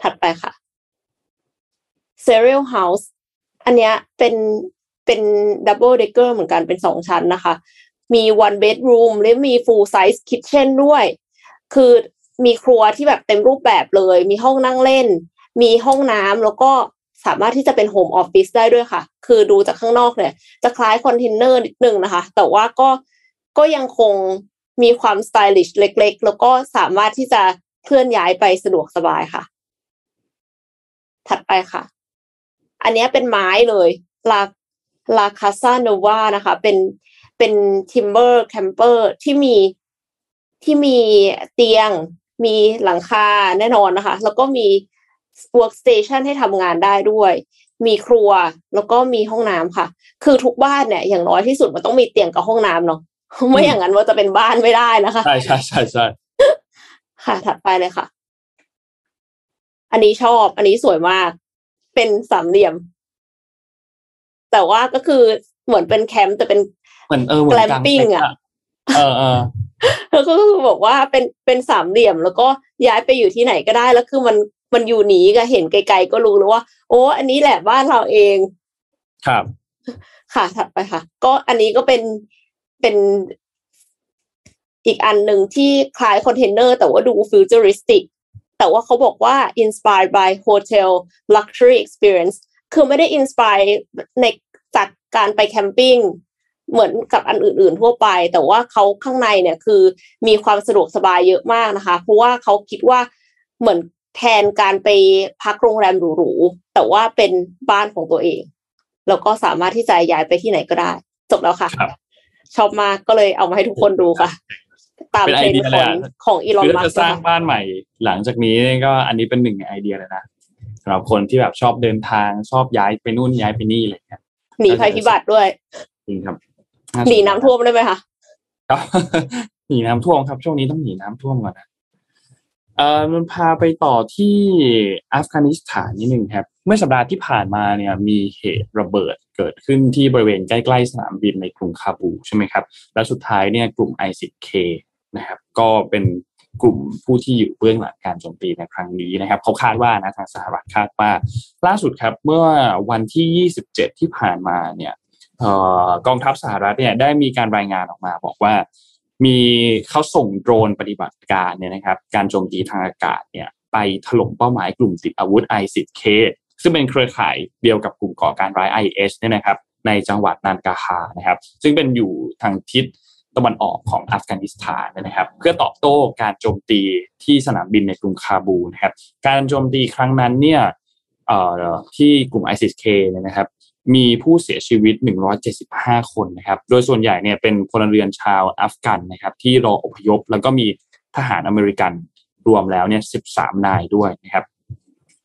ถัดไปค่ะ Serial House อันเนี้ยเป็นเป็นดับเบิลเด c เกอร์เหมือนกันเป็นสองชั้นนะคะ มี one bedroom และมี full size kitchen ด้วย คือมีครัวที่แบบเต็มรูปแบบเลย มีห้องนั่งเล่น มีห้องน้ำแล้วก็สามารถที่จะเป็นโฮมออฟฟิศได้ด้วยค่ะ คือดูจากข้างนอกเนี่ยจะคล้ายคอนเทนเนอร์นิดนึงนะคะ แต่ว่าก็ก็ยังคงมีความ stylish เล็ก ๆ แล้วก็สามารถที่จะเคลื่อนย้ายไปสะดวกสบายค่ะ ถัดไปค่ะ อันนี้เป็นไม้เลยลาลาคาซาโนวานะคะ เป็นเป็น timber camper ที่มีที่มีเตียง มีหลังคาแน่นอนนะคะ แล้วก็มี workstation ให้ทำงานได้ด้วย มีครัวแล้วก็มีห้องน้ำค่ะ คือทุกบ้านเนี่ยอย่างน้อยที่สุดมันต้องมีเตียงกับห้องน้ำเนาะไม่อย่างนั้นว่าจะเป็นบ้านไม่ได้นะคะ ใช่ใช่ใช่ใช่ค่ะ ถัดไปเลยค่ะ อันนี้ชอบ อันนี้สวยมาก เป็นสามเหลี่ยม แต่ว่าก็คือเหมือนเป็นแคมป์แต่เป็นเหมือนเออเหมือนกลาง glamping อะเออเออแล้วก็คือบอกว่าเป็นเป็นสามเหลี่ยม แล้วก็ย้ายไปอยู่ที่ไหนก็ได้แล้วคือมัน มันอยู่นี่ก็เห็นไกลๆก็รู้แล้วว่า โอ้อันนี้แหละบ้านเราเองครับ ค่ะถัดไปค่ะ ก็อันนี้ก็เป็นเป็นอีกอันหนึ่งที่คล้ายคอนเทนเนอร์แต่ว่าดู futuristic แต่ว่าเขาบอกว่า inspired by hotel luxury experience คือไม่ได้ inspire ในจากการไปแคมปิ้งเหมือนกับอันอื่น ๆ ทั่วไป แต่ว่าเขาข้างในเนี่ยคือมีความสะดวกสบายเยอะมากนะคะ เพราะว่าเขาคิดว่าเหมือน แทนการไปพักโรงแรมหรูๆแต่ว่าเป็นบ้านของตัวเอง แล้วก็สามารถที่จะย้ายไปที่ไหนก็ได้ จบแล้วค่ะครับชอบมากก็เลยเอามาให้ทุกคนดูค่ะ ตามเป็นเทไอรนเดียด์ขเลอยงอะของอีลอนคือมัถ้าสจะสร้างบ้านใหม่ หลังจากนี้ก็อันนี้เป็นหนึ่งในไอเดียเลยนะสำหรับคนที่แบบชอบเดินทางชอบย้ายไปนู่นย้ายไปนี่อะไรอย่างเงี้ยหนีภัยพิบัติด้วยจริงครับหนีน้ำท่วมได้ไหมคะครับหนีน้ำท่วมครับ ช่วงนี้ต้องหนีน้ำท่วมก่อนนะ เอ่อมันพาไปต่อที่อัฟกานิสถานนิดนึงครับ เมื่อสัปดาห์ที่ผ่านมาเนี่ยมีเหตุระเบิดเกิดขึ้นที่บริเวณใกล้ๆสนามบินในกรุงคาบูใช่ไหมครับ และสุดท้ายเนี่ยกลุ่ม ISIS-K นะครับ ก็เป็นกลุ่มผู้ที่อยู่เบื้องหลังการโจมตีในครั้งนี้นะครับเขาคาดว่านะทางสหรัฐคาดว่า ล่าสุดครับเมื่อวันที่ 27 ที่ผ่านมาเนี่ยออกองทัพสหรัฐเนี่ยได้มีการรายงานออกมาบอกว่า มีเขาส่งโดรนปฏิบัติการเนี่ยนะครับการโจมตีทางอากาศเนี่ยไปถล่มเป้าหมายกลุ่มติดอาวุธ ISIS-K ซึ่งเป็นเครือข่ายเดียวกับกลุ่มก่อการร้าย IS เนี่ยนะครับในจังหวัดนานกาฮานะครับ ซึ่งเป็นอยู่ทางทิศตะวันออกของอัฟกานิสถานนะครับ เพื่อตอบโต้การโจมตีที่สนามบินในกรุงคาบูนะครับ การโจมตีครั้งนั้นเนี่ยเอ่อที่กลุ่ม ISIS-K เนี่ยนะครับ มีผู้เสียชีวิต 175 คนนะครับ โดยส่วนใหญ่เนี่ยเป็นพลเรือนชาวอัฟกันนะครับ ที่รออพยพ แล้วก็มีทหารอเมริกันรวมแล้วเนี่ย 13 นายด้วยนะครับ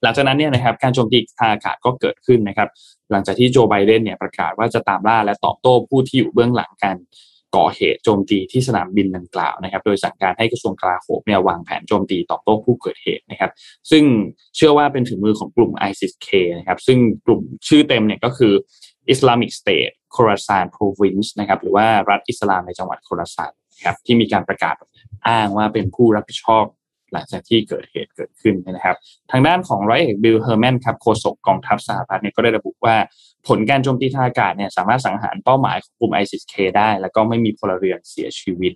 หลังจากนั้นเนี่ยนะครับการโจมตีทางอากาศก็เกิดขึ้นนะครับ หลังจากที่โจไบเดนเนี่ยประกาศว่าจะตามล่าและตอบโต้ผู้ที่อยู่เบื้องหลังการ ก่อเหตุโจมตีที่สนามบินดังกล่าวนะครับ โดยสั่งการให้กระทรวงกลาโหมเนี่ยวางแผนโจมตีตอบโต้ผู้เกิดเหตุนะครับ ซึ่งเชื่อว่าเป็นถึงมือของกลุ่ม ISIS-K นะครับ ซึ่งกลุ่มชื่อเต็มเนี่ยก็คือ Islamic State Khorasan Province นะครับ หรือว่ารัฐอิสลามในจังหวัดโคราซานครับที่มีการประกาศอ้างว่าเป็นผู้รับผิดชอบหลังจากที่เกิดเหตุเกิดขึ้นนะครับ ทางด้านของร้อยเอกบิลเฮอร์แมนครับโฆษกกองทัพสหรัฐเนี่ยก็ได้ระบุว่า ผลการโจมตีทางอากาศเนี่ยสามารถสังหารเป้าหมายของกลุ่ม ISIS-K ได้ แล้วก็ไม่มีพลเรือนเสียชีวิต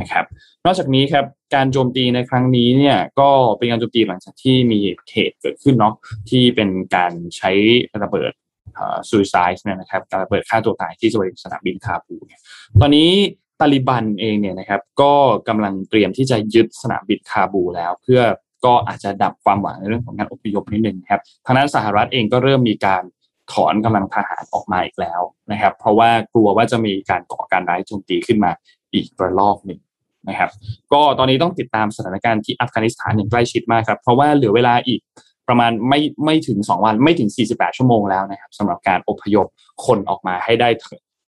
นะครับ นอกจากนี้ครับการโจมตีในครั้งนี้เนี่ยก็เป็นการโจมตีหลังจากที่มีเหตุเกิดขึ้นเนาะที่เป็นการใช้ระเบิด suicide เนี่ยนะครับการระเบิดฆ่าตัวตายที่บริเวณสนามบินคาบูลตอนนี้ตาลิบันเองเนี่ยนะครับก็กำลังเตรียมที่จะยึดสนามบินคาบูแล้ว เพื่อก็อาจจะดับความหวังในเรื่องของการอพยพนิดนึงครับทางด้านสหรัฐเองก็เริ่มมีการ ถอนกำลังทหารออกมาอีกแล้วนะครับ เพราะว่ากลัวว่าจะมีการก่อการร้ายโจมตีขึ้นมาอีกระลอกหนึ่งนะครับ ก็ตอนนี้ต้องติดตามสถานการณ์ที่อัฟกานิสถานอย่างใกล้ชิดมากครับ เพราะว่าเหลือเวลาอีกประมาณไม่ไม่ถึง 2 วันไม่ถึง 48 ชั่วโมงแล้วนะครับสำหรับการอพยพคนออกมาให้ได้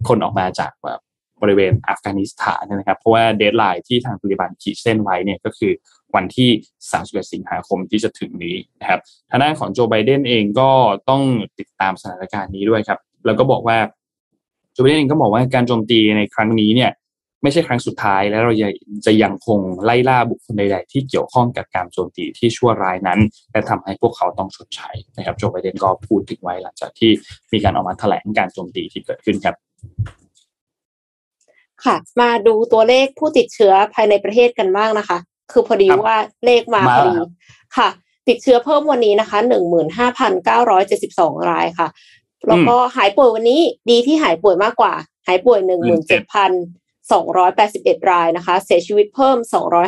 คนออกมาจากแบบบริเวณอัฟกานิสถานนะครับ เพราะว่า deadline ที่ทางตาลิบันขีดเส้นไว้เนี่ยก็คือ วันที่ 31 สิงหาคมที่จะถึงนี้นะครับทางด้านของโจไบเดนเองก็ต้องติดตามสถานการณ์นี้ด้วยครับ แล้วก็บอกว่าโจไบเดนเองก็บอกว่าการโจมตีในครั้งนี้เนี่ยไม่ใช่ครั้งสุดท้ายและเราจะยังคงไล่ล่าบุคคลใด ๆ ที่เกี่ยวข้องกับการโจมตีที่ชั่วร้ายนั้น และทำให้พวกเขาต้องชดใช้นะครับโจไบเดนก็พูดถึงไว้หลังจากที่มีการออกมาแถลงการโจมตีที่เกิดขึ้นครับ ค่ะ มาดูตัวเลขผู้ติดเชื้อภายในประเทศกันบ้างนะคะ คือพอดีว่าเลขมาพอดีค่ะ ติดเชื้อเพิ่มวันนี้นะคะหนึ่งหมื่นห้าพันเก้าร้อยเจ็ดสิบสองรายค่ะ แล้วก็หายป่วยวันนี้ดีที่หายป่วยมากกว่า หายป่วยหนึ่งหมื่นเจ็ดพัน281รายนะคะ เสียชีวิตเพิ่ม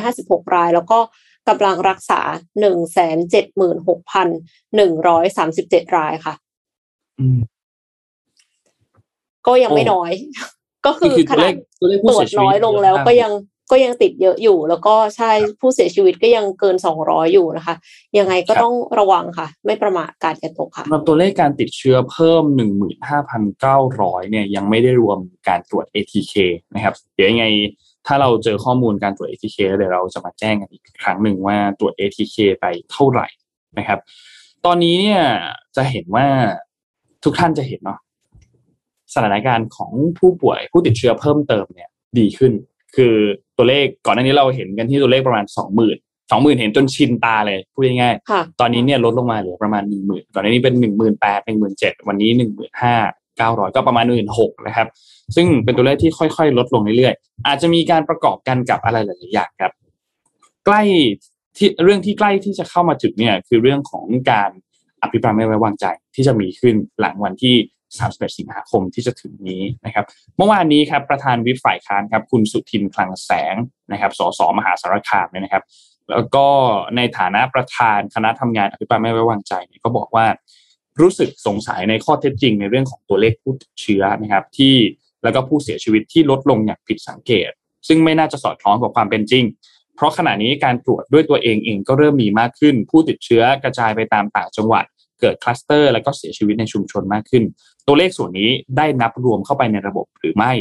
256ราย แล้วก็กำลังรักษา176,137รายค่ะก็ยังไม่น้อย ก็คือขนาดตรวจน้อยลงแล้วก็ยัง ก็ยังติดเยอะอยู่ แล้วก็ใช่ผู้เสียชีวิตก็ยังเกิน200อยู่นะคะ ยังไงก็ต้องระวังค่ะ ไม่ประมาทการกระตกค่ะสำหรับตัวเลขการติดเชื้อเพิ่ม15,900เนี่ยยังไม่ได้รวมการตรวจ ATK นะครับ เดี๋ยวยังไงถ้าเราเจอข้อมูลการตรวจ ATK เดี๋ยวเราจะมาแจ้งกันอีกครั้งหนึ่งว่าตรวจ ATK ไปเท่าไหร่นะครับ ตอนนี้เนี่ยจะเห็นว่าทุกท่านจะเห็นเนาะสถานการณ์ของผู้ป่วยผู้ติดเชื้อเพิ่มเติมเนี่ยดีขึ้น คือตัวเลขก่อนหน้านี้เราเห็นกันที่ตัวเลขประมาณสองหมื่นสองหมื่นเห็นจนชินตาเลยพูดง่ายๆตอนนี้เนี่ยลดลงมาเหลือประมาณหนึ่งหมื่นก่อนหน้านี้เป็นหนึ่งหมื่นแปดหนึ่งหมื่นเจ็ดวันนี้หนึ่งหมื่นห้าเก้าร้อยก็ประมาณหนึ่งหกนะครับ ซึ่งเป็นตัวเลขที่ค่อยๆ ลดลงเรื่อยๆ อาจจะมีการประกอบกันกับอะไรหลายๆอย่างครับ ใกล้ที่เรื่องที่ใกล้ที่จะเข้ามาถึงเนี่ยคือเรื่องของการอภิปรายไม่ไว้วางใจที่จะมีขึ้นหลังวันที่ 31สิงหาคมที่จะถึงนี้นะครับ เมื่อวานนี้ครับประธานวิปฝ่ายค้านครับคุณสุทินคลังแสงนะครับ สสมหาสารคามเนี่ยนะครับ แล้วก็ในฐานะประธานคณะทำงานอภิปรายไม่ไว้วางใจเนี่ยก็บอกว่ารู้สึกสงสัยในข้อเท็จจริงในเรื่องของตัวเลขผู้ติดเชื้อนะครับ ที่แล้วก็ผู้เสียชีวิตที่ลดลงอย่างผิดสังเกต ซึ่งไม่น่าจะสอดคล้องกับความเป็นจริง เพราะขณะนี้การตรวจด้วยตัวเองเองก็เริ่มมีมากขึ้น ผู้ติดเชื้อกระจายไปตามต่างจังหวัด เกิดคลัสเตอร์แล้วก็เสียชีวิตในชุมชนมากขึ้น ตัวเลขส่วนนี้ได้นับรวมเข้าไปในระบบหรือไม่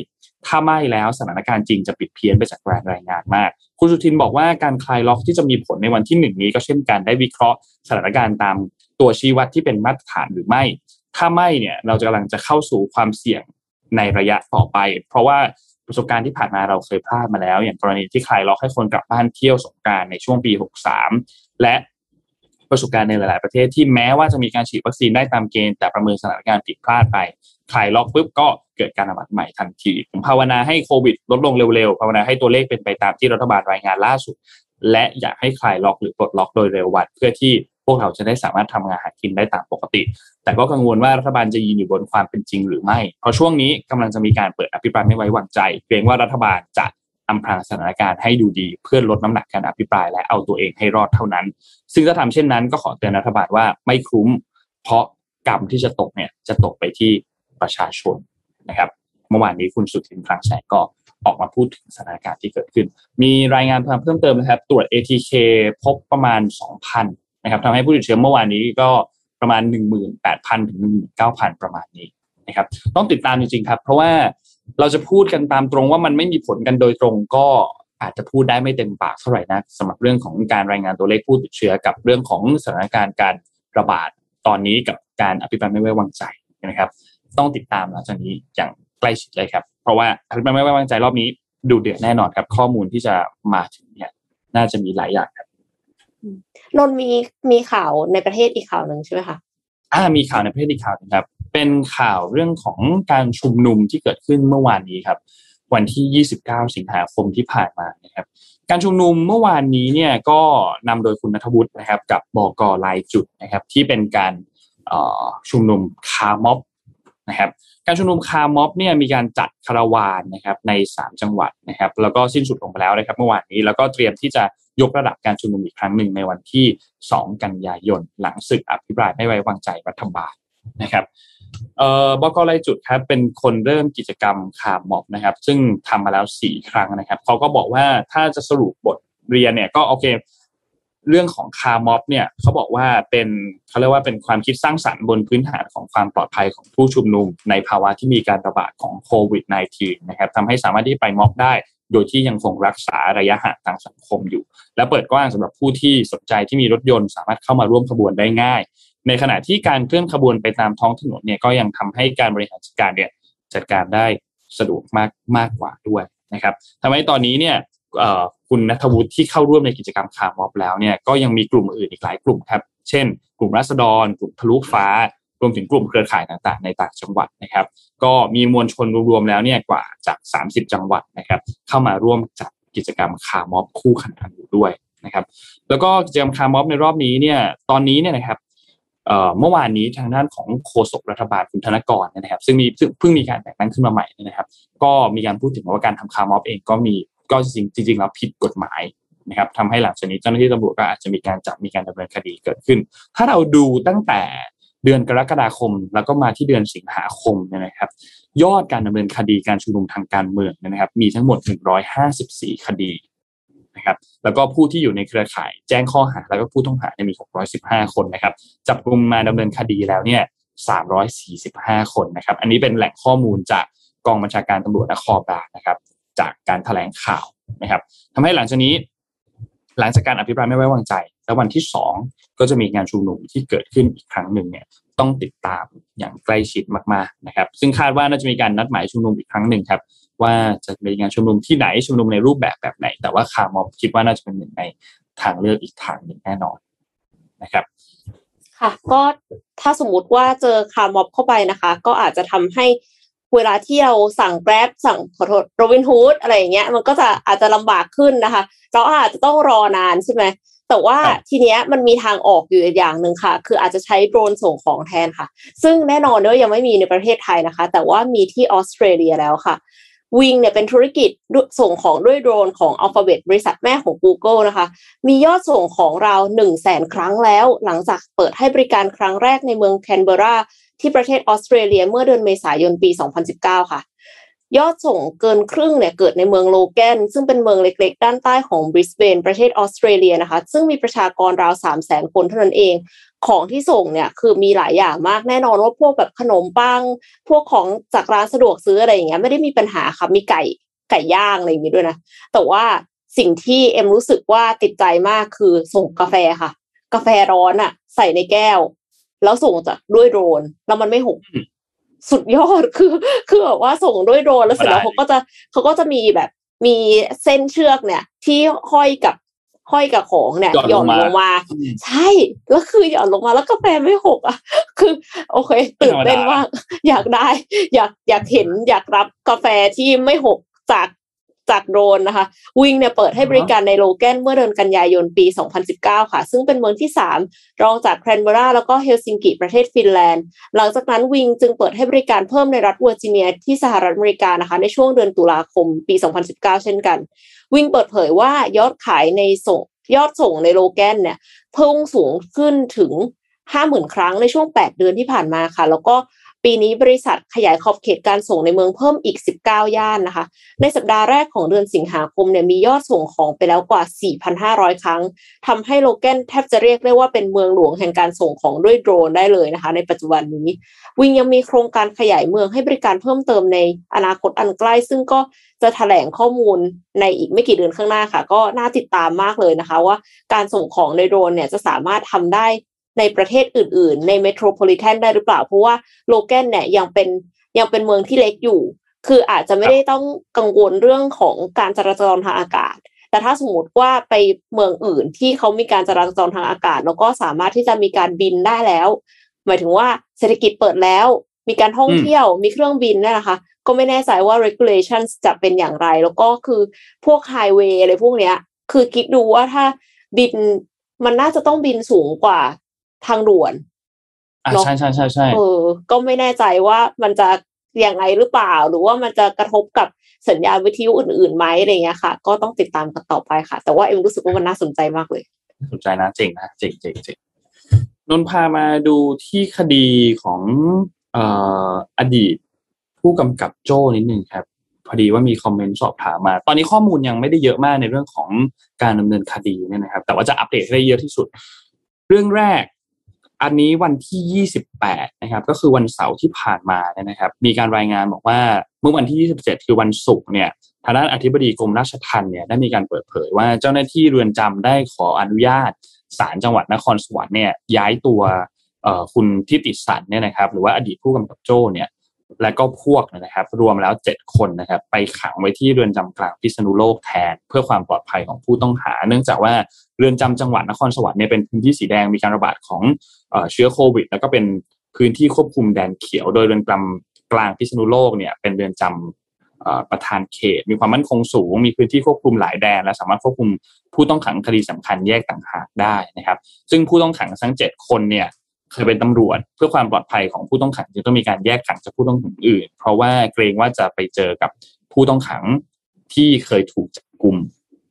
ถ้าไม่แล้วสถานการณ์จริงจะปิดเพี้ยนไปจากรายงานมาก คุณสุทินบอกว่าการคลายล็อกที่จะมีผลในวันที่หนึ่งนี้ก็เช่นกันได้วิเคราะห์สถานการณ์ตามตัวชี้วัดที่เป็นมาตรฐานหรือไม่ ถ้าไม่เนี่ยเราจะกำลังจะเข้าสู่ความเสี่ยงในระยะต่อไป เพราะว่าประสบการณ์ที่ผ่านมาเราเคยพลาดมาแล้ว อย่างกรณีที่คลายล็อกให้คนกลับบ้านเที่ยวสงการในช่วงปี 63 และ ประสบการณ์ในหลาย ๆ ประเทศที่แม้ว่าจะมีการฉีดวัคซีนได้ตามเกณฑ์แต่ประเมินสถานการณ์ผิดพลาดไปคลายล็อกปุ๊บก็เกิดการระบาดใหม่ทันทีผมภาวนาให้โควิดลดลงเร็ว ๆ ภาวนาให้ตัวเลขเป็นไปตามที่รัฐบาลรายงานล่าสุด และอยากให้คลายล็อกหรือปลดล็อกโดยเร็ววันเพื่อที่พวกเราจะได้สามารถทำงานหากินได้ตามปกติ แต่ก็กังวลว่ารัฐบาลจะยืนอยู่บนความเป็นจริงหรือไม่ เพราะช่วงนี้กำลังจะมีการเปิดอภิปรายไม่ไว้วางใจ เกรงว่ารัฐบาลจะ อำพรางสถานการณ์ให้ดูดีเพื่อลดน้ำหนักการอภิปรายและเอาตัวเองให้รอดเท่านั้น ซึ่งถ้าทำเช่นนั้นก็ขอเตือนรัฐบาลว่าไม่คุ้ม เพราะกรรมที่จะตกเนี่ยจะตกไปที่ประชาชนนะครับเมื่อวานนี้คุณสุทินคลังแสงก็ออกมาพูดถึงสถานการณ์ที่เกิดขึ้น มีรายงานเพิ่มเติมนะครับ ตรวจ ATK พบประมาณ 2,000 นะครับทำให้ผู้ติดเชื้อเมื่อวานนี้ก็ประมาณ 18,000 ถึง 19,000 ประมาณนี้นะครับ ต้องติดตามจริงๆครับ เพราะว่า เราจะพูดกันตามตรงว่ามันไม่มีผลกันโดยตรงก็อาจจะพูดได้ไม่เต็มปากเท่าไหร่นะสำหรับเรื่องของการรายงานตัวเลขผู้ติดเชื้อกับเรื่องของสถานการณ์การระบาดตอนนี้กับการอภิปรายไม่ไว้วางใจนะครับ ต้องติดตามหลังจากนี้อย่างใกล้ชิดเลยครับ เพราะว่าอภิปรายไม่ไว้วางใจรอบนี้ดูเดือดแน่นอนครับ ข้อมูลที่จะมาถึงเนี่ย น่าจะมีหลายอย่างครับนนมีมีข่าวในประเทศอีกข่าวหนึ่งใช่ไหมคะอ่ามีข่าวในประเทศอีกข่าวนึงครับ เป็นข่าวเรื่องของการชุมนุมที่เกิดขึ้นเมื่อวานนี้ครับ วันที่ 29 สิงหาคมที่ผ่านมานะครับ การชุมนุมเมื่อวานนี้เนี่ยก็นำโดยคุณนัทวุฒินะครับ กับบกลายจุดนะครับ ที่เป็นการชุมนุมคาร์ม็อบนะครับการชุมนุมคาร์ม็อบเนี่ยมีการจัดคาราวานนะครับใน 3 จังหวัดนะครับ แล้วก็สิ้นสุดลงไปแล้วนะครับ เมื่อวานนี้แล้วก็เตรียมที่จะยกระดับการชุมนุมอีกครั้งหนึ่งในวันที่ 2 กันยายน หลังศึกอภิปรายไม่ไว้วางใจรัฐบาลนะครับ เอ่อบก.ลายจุดครับเป็นคนเริ่มกิจกรรมคาร์ม็อบนะครับ ซึ่งทำมาแล้วสี่ครั้งนะครับเขาก็บอกว่าถ้าจะสรุปบทเรียนเนี่ยก็โอเค เรื่องของคาร์ม็อบเนี่ยเขาบอกว่าเป็นเขาเรียกว่าเป็นความคิดสร้างสรรค์บนพื้นฐานของความปลอดภัยของผู้ชุมนุม ในภาวะที่มีการระบาดของโควิด -19 นะครับทำให้สามารถที่ไปม็อบได้ โดยที่ยังคงรักษาระยะห่างทางสังคมอยู่ และเปิดกว้างสำหรับผู้ที่สนใจที่มีรถยนต์ สามารถเข้ามาร่วมขบวนได้ง่าย ในขณะที่การเคลื่อนขบวนไปตามท้องถนนเนี่ยก็ยังทำให้การบริหารจัดการเนี่ยจัดการได้สะดวกมากมากกว่าด้วยนะครับทำให้ตอนนี้เนี่ยคุณณัฐวุฒิที่เข้าร่วมในกิจกรรมคาร์ม็อบแล้วเนี่ยก็ยังมีกลุ่มอื่นอีกหลายกลุ่มครับ เช่น กลุ่มราษฎร กลุ่มทะลุฟ้ารวมถึงกลุ่มเครือข่ายต่างๆ ในต่างจังหวัดนะครับ ก็มีมวลชนรวมๆแล้วเนี่ยกว่าจาก 30 จังหวัดนะครับ เข้ามาร่วมจัดกิจกรรมคาร์ม็อบคู่ขนานอยู่ด้วยนะครับ แล้วก็กิจกรรมคาร์ม็อบในรอบนี้เนี่ยตอนนี้เนี่ยนะครับ เมื่อวานนี้ทางด้านของโฆษกรัฐบาลคุณธนกรนะครับ ซึ่งมีเพิ่งมีการแต่งตั้งขึ้นมาใหม่นะครับ ก็มีการพูดถึงว่าการทำคาร์มอบเองก็มีก็จริงจริงแล้วผิดกฎหมายนะครับทำให้หลังจากนี้เจ้าหน้าที่ตำรวจก็อาจจะมีการจับมีการดำเนินคดีเกิดขึ้น ถ้าเราดูตั้งแต่เดือนกรกฎาคม แล้วก็มาที่เดือนสิงหาคมนะครับ ยอดการดำเนินคดีการชุมนุมทางการเมืองนะครับ มีทั้งหมด 154 คดี นะครับ แล้วก็ผู้ที่อยู่ในเครือข่ายแจ้งข้อหาแล้วก็ผู้ต้องหาเนี่ยมี 615 คนนะครับ จับกลุ่มมาดำเนินคดีแล้วเนี่ย 345 คนนะครับ อันนี้เป็นแหล่งข้อมูลจากกองบัญชาการตำรวจนครบาลนะครับ จากการแถลงข่าวนะครับทำให้หลังจากนี้ หลังจากการอภิปรายไม่ไว้วางใจ แล้ววันที่สองก็จะมีงานชุมนุมที่เกิดขึ้นอีกครั้งหนึ่งเนี่ยต้องติดตามอย่างใกล้ชิดมากๆนะครับ ซึ่งคาดว่าน่าจะมีการนัดหมายชุมนุมอีกครั้งหนึ่งครับ ว่าจะมีงานชุมนุมที่ไหนชุมนุมในรูปแบบแบบไหน แต่ว่าคาร์มอบคิดว่าน่าจะเป็นหนึ่งในทางเลือกอีกทางหนึ่งแน่นอนนะครับ ค่ะ ก็ถ้าสมมติว่าเจอคาร์ม็อบเข้าไปนะคะ ก็อาจจะทำให้เวลาที่เราสั่ง Grab สั่งขอโทษโรบินฮูดอะไรอย่างเงี้ยมันก็จะอาจจะลำบากขึ้นนะคะ เราอาจจะต้องรอนานใช่ไหมแต่ว่าทีเนี้ยมันมีทางออกอยู่อย่างหนึ่งค่ะ คืออาจจะใช้โดรนส่งของแทนค่ะ ซึ่งแน่นอนว่ายังไม่มีในประเทศไทยนะคะ แต่ว่ามีที่ออสเตรเลียแล้วค่ะ Wing เนี่ยเป็นธุรกิจส่งของด้วยโดรนของ Alphabet บริษัทแม่ของ Google นะคะ มียอดส่งของเรา1 0 0 0 0แสนครั้งแล้ว หลังจากเปิดให้บริการครั้งแรกในเมืองแคนเบราที่ประเทศออสเตรเลียเมื่อเดือนเมษายนปี 2019 ค่ะ ยอดส่งเกินครึ่งเนี่ยเกิดในเมืองโลแกน ซึ่งเป็นเมืองเล็กๆ ด้านใต้ของบริสเบนประเทศออสเตรเลียนะคะ ซึ่งมีประชากรราว 3 0 0แสนคนเท่านั้นเอง ของที่ส่งเนี่ยคือมีหลายอย่างมากแน่นอนว่าพวกแบบขนมปัง พวกของจากร้านสะดวกซื้ออะไรอย่างเงี้ยไม่ได้มีปัญหาค่ะมีไก่ไก่ย่างอะไรอย่างงี้ด้วยนะแต่ว่าสิ่งที่เอ็มรู้สึกว่าติดใจมากคือส่งกาแฟค่ะ กาแฟร้อนอะใส่ในแก้ว แล้วส่งจากด้วยโดรนแล้วมันไม่หกสุดยอดคือคือแบบว่าส่งด้วยโดรนแล้วเสร็จแล้วเขาก็จะเขาก็จะมีแบบมีเส้นเชือกเนี่ย ที่ห้อยกับ ห้อยกับของเนี่ยหย่อนลงมา ใช่แล้วคือหย่อนลงมาแล้วกาแฟไม่หกอะ คือ โอเคตื่นเต้นมากอยากได้ อยากอยากเห็นอยากรับกาแฟที่ไม่หกจาก จากโดรนนะคะ Wing เนี่ยเปิดให้บริการในโลแกนเมื่อเดือนกันยายนปี 2019 ค่ะ ซึ่งเป็นเมืองที่ 3 รองจากแคนเบอร์ราแล้วก็เฮลซิงกิประเทศฟินแลนด์ หลังจากนั้น Wing จึงเปิดให้บริการเพิ่มในรัฐเวอร์จิเนียที่สหรัฐอเมริกานะคะในช่วงเดือนตุลาคมปี 2019 เช่นกัน วิงเปิดเผยว่ายอดขายในส่งยอดส่งในโลแกนเนี่ยเพิ่มสูงขึ้นถึง 50,000 ครั้งในช่วง 8 เดือนที่ผ่านมาค่ะ แล้วก็ ปีนี้บริษัทขยายขอบเขตการส่งในเมืองเพิ่มอีก 19 ย่านนะคะ ในสัปดาห์แรกของเดือนสิงหาคมเนี่ยมียอดส่งของไปแล้วกว่า 4,500 ครั้งทำให้โลแกนแทบจะเรียกได้ว่าเป็นเมืองหลวงแห่งการส่งของด้วยโดรนได้เลยนะคะ ในปัจจุบันนี้ วิงยังมีโครงการขยายเมืองให้บริการเพิ่มเติมในอนาคตอันใกล้ ซึ่งก็จะแถลงข้อมูลในอีกไม่กี่เดือนข้างหน้าค่ะ ก็น่าติดตามมากเลยนะคะ ว่าการส่งของในโดรนเนี่ยจะสามารถทำได้ ในประเทศอื่น ๆ ในเมโทรโพลิแทนได้หรือเปล่า เพราะว่าโลแกนเนี่ยยังเป็นยังเป็นเมืองที่เล็กอยู่ คืออาจจะไม่ได้ต้องกังวลเรื่องของการจราจรทางอากาศ แต่ถ้าสมมติว่าไปเมืองอื่นที่เขามีการจราจรทางอากาศ แล้วก็สามารถที่จะมีการบินได้แล้ว หมายถึงว่าเศรษฐกิจเปิดแล้ว มีการท่องเที่ยวมีเครื่องบินนี่นะคะก็ไม่แน่ใจว่า regulations จะเป็นอย่างไร แล้วก็คือพวกไฮเวย์อะไรพวกเนี้ย คือคิดดูว่าถ้าบินมันน่าจะต้องบินสูงกว่า ทางด่วนอ่าใช่ใช่ใช่ใช่เออ ก็ไม่แน่ใจว่ามันจะยังไงหรือเปล่า หรือว่ามันจะกระทบกับสัญญาณวิทยุอื่นๆไหมอะไรเงี้ยค่ะ ก็ต้องติดตามกันต่อไปค่ะ แต่ว่าเอ็มรู้สึกว่ามันน่าสนใจมากเลยสนใจนะเจ๋งนะเจ๋งเจ๋งเจ๋งนนพามาดูที่คดีของเอ่ออดีต ผู้กำกับโจ้นิดนึงครับ พอดีว่ามีคอมเมนต์สอบถามมา ตอนนี้ข้อมูลยังไม่ได้เยอะมากในเรื่องของการดำเนินคดีเนี่ยนะครับ แต่ว่าจะอัปเดตให้ได้เยอะที่สุด เรื่องแรก อันนี้วันที่ 28 นะครับ ก็คือวันเสาร์ที่ผ่านมาเนี่ยนะครับ มีการรายงานบอกว่าเมื่อวันที่ 27 คือวันศุกร์เนี่ยทางด้านอธิบดีกรมราชทัณฑ์เนี่ยได้มีการเปิดเผยว่าเจ้าหน้าที่เรือนจำได้ขออนุญาตศาลจังหวัดนครสวรรค์เนี่ยย้ายตัวคุณทิติสันเนี่ยนะครับ หรือว่าอดีตผู้กำกับโจ้เนี่ย และก็พวกนะครับ รวมแล้วเจ็ดคนนะครับ ไปขังไว้ที่เรือนจำกลางพิษณุโลกแทน เพื่อความปลอดภัยของผู้ต้องหา เนื่องจากว่าเรือนจำจังหวัดนครสวรรค์เนี่ยเป็นพื้นที่สีแดงมีการระบาดของเชื้อโควิด แล้วก็เป็นพื้นที่ควบคุมแดนเขียว โดยเรือนจำกลางพิษณุโลกเนี่ยเป็นเรือนจำประธานเขต มีความมั่นคงสูง มีพื้นที่ควบคุมหลายแดน และสามารถควบคุมผู้ต้องขังคดีสำคัญแยกต่างหากได้นะครับ ซึ่งผู้ต้องขังทั้งเจ็ดคนเนี่ย เคยเป็นตำรวจเพื่อความปลอดภัยของผู้ต้องขังจึงต้องมีการแยกขังจากผู้ต้องขังอื่น เพราะว่าเกรงว่าจะไปเจอกับผู้ต้องขังที่เคยถูกจับกลุ่ม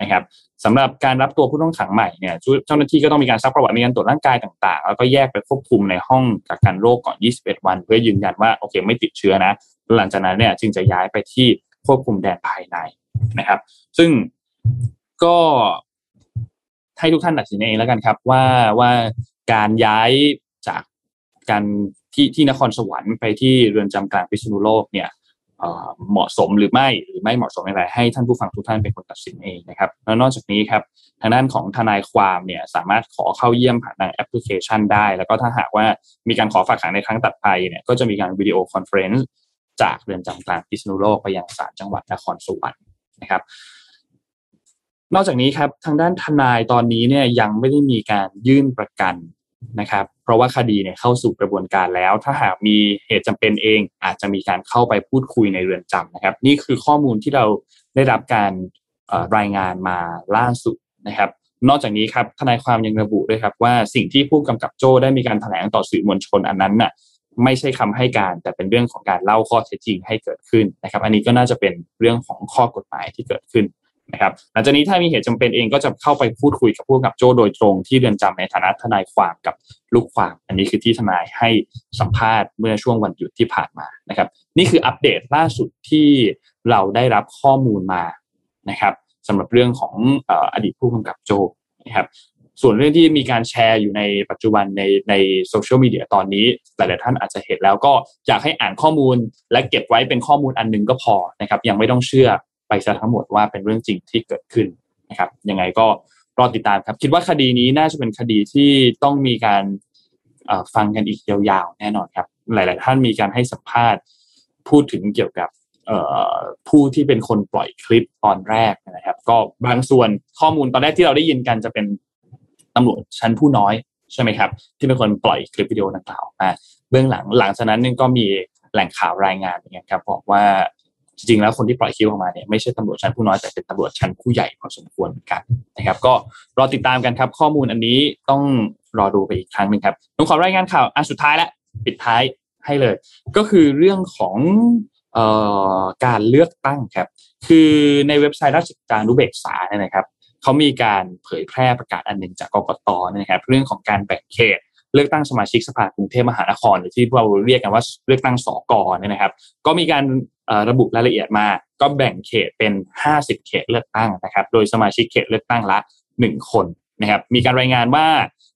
นะครับสำหรับการรับตัวผู้ต้องขังใหม่เนี่ยเจ้าหน้าที่ก็ต้องมีการซักประวัติมีการตรวจร่างกายต่างๆ แล้วก็แยกไปควบคุมในห้องกักกันโรคก่อน 21 วัน เพื่อยืนยันว่าโอเคไม่ติดเชื้อนะหลังจากนั้นเนี่ยจึงจะย้ายไปที่ควบคุมแดนภายในนะครับ ซึ่งก็ให้ทุกท่านตัดสินเองแล้วกันครับว่าว่าการย้าย จากการที่ที่นครสวรรค์ไปที่เรือนจำกลางพิษณุโลกเนี่ยเหมาะสมหรือไม่หรือไม่เหมาะสมอะไรให้ท่านผู้ฟังทุกท่านเป็นคนตัดสินเองนะครับแล้วนอกจากนี้ครับทางด้านของทนายความเนี่ยสามารถขอเข้าเยี่ยมผ่านทางแอปพลิเคชันได้ แล้วก็ถ้าหากว่ามีการขอฝากขังในครั้งถัดไปเนี่ยก็จะมีการ video conference จากเรือนจำกลางพิษณุโลกไปยังศาลจังหวัดนครสวรรค์นะครับ นอกจากนี้ครับทางด้านทนายตอนนี้เนี่ยยังไม่ได้มีการยื่นประกัน นะครับ เพราะว่าคดีเนี่ยเข้าสู่กระบวนการแล้ว ถ้าหากมีเหตุจำเป็นเอง อาจจะมีการเข้าไปพูดคุยในเรือนจำนะครับ นี่คือข้อมูลที่เราได้รับการรายงานมาล่าสุดนะครับ นอกจากนี้ครับทนายความยังระบุด้วยครับว่าสิ่งที่ผู้กำกับโจ้ได้มีการแถลงต่อสื่อมวลชนอันนั้นน่ะไม่ใช่คำให้การแต่เป็นเรื่องของการเล่าข้อเท็จจริงให้เกิดขึ้นนะครับ อันนี้ก็น่าจะเป็นเรื่องของข้อกฎหมายที่เกิดขึ้น นะครับหลังจากนี้ถ้ามีเหตุจำเป็นเองก็จะเข้าไปพูดคุยกับผู้กับโจ้โดยตรงที่เรือนจำในฐานะทนายความกับลูกความ อันนี้คือที่ทนายให้สัมภาษณ์เมื่อช่วงวันหยุดที่ผ่านมานะครับ นี่คืออัปเดตล่าสุดที่เราได้รับข้อมูลมานะครับสำหรับเรื่องของอดีตผู้กำกับโจนะครับส่วนเรื่องที่มีการแชร์อยู่ในปัจจุบันในในโซเชียลมีเดียตอนนี้ หลาย ๆ ท่านอาจจะเห็นแล้วก็อยากให้อ่านข้อมูลและเก็บไว้เป็นข้อมูลอันนึงก็พอนะครับยังไม่ต้องเชื่อ ไปซะทั้งหมดว่าเป็นเรื่องจริงที่เกิดขึ้นนะครับ ยังไงก็รอติดตามครับ คิดว่าคดีนี้น่าจะเป็นคดีที่ต้องมีการฟังกันอีกยาวๆ แน่นอนครับ หลาย ๆ ท่านมีการให้สัมภาษณ์ พูดถึงเกี่ยวกับผู้ที่เป็นคนปล่อยคลิปตอนแรกนะครับ ก็บางส่วนข้อมูลตอนแรกที่เราได้ยินกันจะเป็นตำรวจชั้นผู้น้อยใช่ไหมครับ ที่เป็นคนปล่อยคลิปวิดีโอดังกล่าวมาเบื้องหลังหลังจากนั้นนึงก็มีแหล่งข่าวรายงานอย่างเงี้ยครับบอกว่า จริงๆแล้วคนที่ปล่อยคิวออกมาเนี่ยไม่ใช่ตำรวจชั้นผู้น้อยแต่เป็นตำรวจชั้นผู้ใหญ่พอสมควรเหมือนกันนะครับ ก็รอติดตามกันครับ ข้อมูลอันนี้ต้องรอดูไปอีกครั้งหนึ่งครับผมขอรายงานข่าวอันสุดท้ายและปิดท้ายให้เลย ก็คือเรื่องของออการเลือกตั้งครับ คือในเว็บไซต์ราชการนุเบกษาเนี่ยนะครับเขามีการเผยแพร่ประกาศอันหนึ่งจากกกตนะครับ เรื่องของการแบ่งเขต เลือกตั้งสมาชิกสภากรุงเทพมหานครหรือที่เราเรียกกันว่าเลือกตั้งสกเนี่ยนะครับ ก็มีการระบุรายละเอียดมา ก็แบ่งเขตเป็น 50 เขตเลือกตั้งนะครับ โดยสมาชิกเขตเลือกตั้งละ 1 คนนะครับ มีการรายงานว่า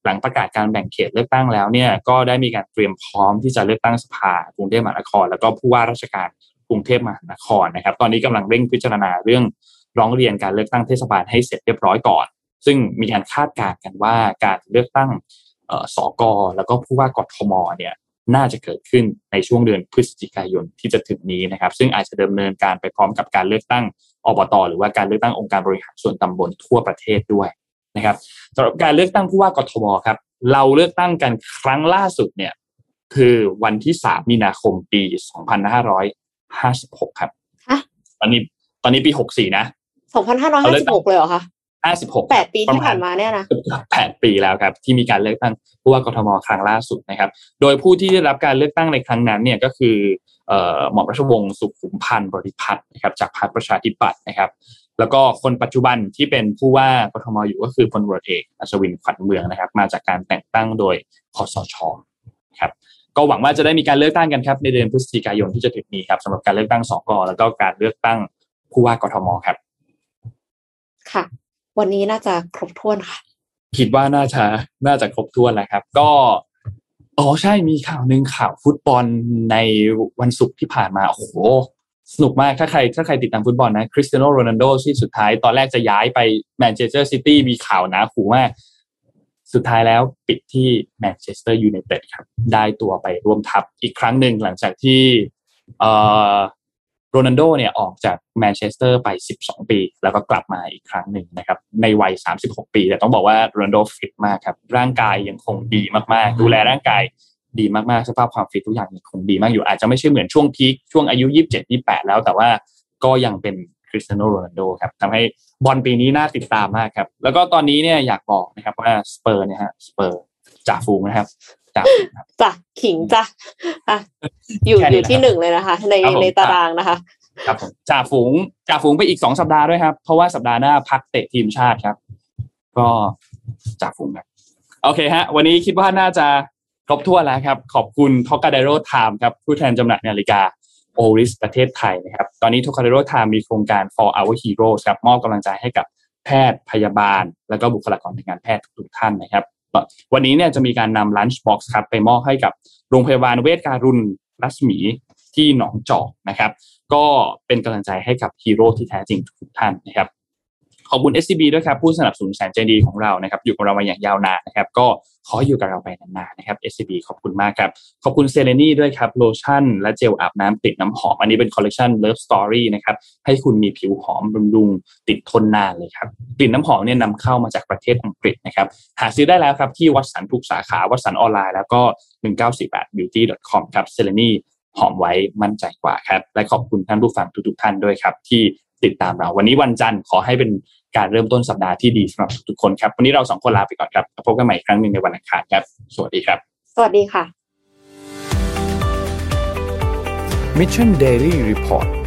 หลังประกาศการแบ่งเขตเลือกตั้งแล้วเนี่ยก็ได้มีการเตรียมพร้อมที่จะเลือกตั้งสภากรุงเทพมหานคร แล้วก็ผู้ว่าราชการกรุงเทพมหานครนะครับ ตอนนี้กำลังเร่งพิจารณาเรื่องร้องเรียนการเลือกตั้งเทศบาลให้เสร็จเรียบร้อยก่อน ซึ่งมีการคาดการณ์กันว่าการเลือกตั้ง สกแล้วก็ผู้ว่ากทมเนี่ยน่าจะเกิดขึ้นในช่วงเดือนพฤศจิกายนที่จะถึงนี้นะครับ ซึ่งอาจจะดำเนินการไปพร้อมกับการเลือกตั้งอบตหรือว่าการเลือกตั้งองค์การบริหารส่วนตำบลทั่วประเทศด้วยนะครับสำหรับการเลือกตั้งผู้ว่ากทมครับ เราเลือกตั้งกันครั้งล่าสุดเนี่ยคือวันที่สามมีนาคมปีสองพันห้าร้อยห้าสิบหกครับตอนนี้ตอนนี้ปีหกสี่นะสองพันห้าร้อยห้าสิบหกเลยเหรอคะ ห้าสิบหกแปดปีที่ผ่านมาเนี่ยนะแปดปีแล้วครับ ที่มีการเลือกตั้งผู้ว่ากทมครั้งล่าสุดนะครับ โดยผู้ที่ได้รับการเลือกตั้งในครั้งนั้นเนี่ยก็คือหม่อมราชวงศ์สุขุมพันธ์บริพัตรนะครับ จากพรรคประชาธิปัตย์นะครับ แล้วก็คนปัจจุบันที่เป็นผู้ว่ากทมอยู่ก็คือพลตรวจเอกอัศวินขวัญเมืองนะครับ มาจากการแต่งตั้งโดยคอสชครับก็หวังว่าจะได้มีการเลือกตั้งกันครับในเดือนพฤศจิกายนที่จะถึงนี้ครับสำหรับการเลือกตั้งสกแล้วก็การเลือกตั้งผู้ว่ากทมครับ ค่ะ วันนี้น่าจะครบถ้วนค่ะ คิดว่าน่าจะน่าจะครบถ้วนแหล้วครับ ก็อ๋อใช่มีข่าวหนึ่งข่าวฟุตบอลในวันศุกร์ที่ผ่านมาโอ้โหสนุกมากถ้าใครถ้าใครติดตามฟุตบอลนะคริสเตียโนโรนัลโดที่สุดท้ายตอนแรกจะย้ายไปแมนเชสเตอร์ซิตี้มีข่าวหนาหูมาสุดท้ายแล้วปิดที่แมนเชสเตอร์ยูไนเต็ดครับ ได้ตัวไปร่วมทัพอีกครั้งหนึ่งหลังจากที่เอ่อ โรนัลโดเนี่ยออกจากแมนเชสเตอร์ไป 12 ปี แล้วก็กลับมาอีกครั้งหนึ่งนะครับ ในวัย 36 ปี แต่ต้องบอกว่าโรนัลโดฟิตมากครับ ร่างกายยังคงดีมากๆ ดูแลร่างกายดีมากๆ สภาพความฟิตทุกอย่างยังคงดีมากอยู่ อาจจะไม่ใช่เหมือนช่วง peak ช่วงอายุ 27 28 แล้วแต่ว่าก็ยังเป็นคริสเตียโนโรนัลโดครับทำให้บอลปีนี้น่าติดตามมากครับ แล้วก็ตอนนี้เนี่ยอยากบอกนะครับว่าสเปอร์เนี่ยฮะสเปอร์จ่าฝูงนะครับ จ่าฟูงครับจ้ะขิงจ้ะอะอยู่แค่นี้อยู่ที่นะครับหนึ่งเลยนะคะ ในครับผมในตารางนะคะ ครับผมจ่าฝูงจ่าฝูงไปอีกสองสัปดาห์ด้วยครับ เพราะว่าสัปดาห์หน้าพักเตะทีมชาติครับ ก็จ่าฝูงครับโอเคฮะ วันนี้คิดว่าน่าจะครบถ้วนแล้วครับ ขอบคุณ Trocadero Time ครับ ผู้แทนจำหน่ายนาฬิกา Oris ประเทศไทยนะครับ ตอนนี้ Trocadero Time มีโครงการ for our heroes ครับ มอบกำลังใจให้กับแพทย์พยาบาล แล้วก็บุคลากรทางการแพทย์ทุกๆท่านนะครับ วันนี้เนี่ยจะมีการนำ lunch box ครับไปมอบให้กับโรงพยาบาลเวชการุณรัศมีที่หนองจอกนะครับ ก็เป็นกำลังใจให้กับฮีโร่ที่แท้จริงทุกท่านนะครับขอบคุณ SCB ด้วยครับ ผู้สนับสนุนแสนใจดีของเรานะครับ อยู่กับเรามาอย่างยาวนานนะครับ ก็ ขออยู่กับเราไปนานๆนะครับ SCB ขอบคุณมากครับ ขอบคุณเซเลนีด้วยครับโลชั่น และเจลอาบน้ำติดน้ำหอม อันนี้เป็นคอลเลคชัน Love Story นะครับ ให้คุณมีผิวหอมบำรุงติดทนนานเลยครับ กลิ่นน้ำหอมเนี่ยนำเข้ามาจากประเทศอังกฤษนะครับ หาซื้อได้แล้วครับที่วัดสันทุกสาขาวัดสันออนไลน์แล้วก็ 1948 beauty com ครับเซเลนีหอมไว้มั่นใจกว่าครับ และขอบคุณท่านผู้ฟังทุกๆท่านด้วยครับ ที่ ติดตามเรา วันนี้วันจันทร์ขอให้เป็นการเริ่มต้นสัปดาห์ที่ดีสำหรับทุกๆคนครับ วันนี้เราสองคนลาไปก่อนครับพบกันใหม่อีกครั้งหนึ่งในวันอังคารครับ สวัสดีครับ สวัสดีค่ะ Mission Daily Report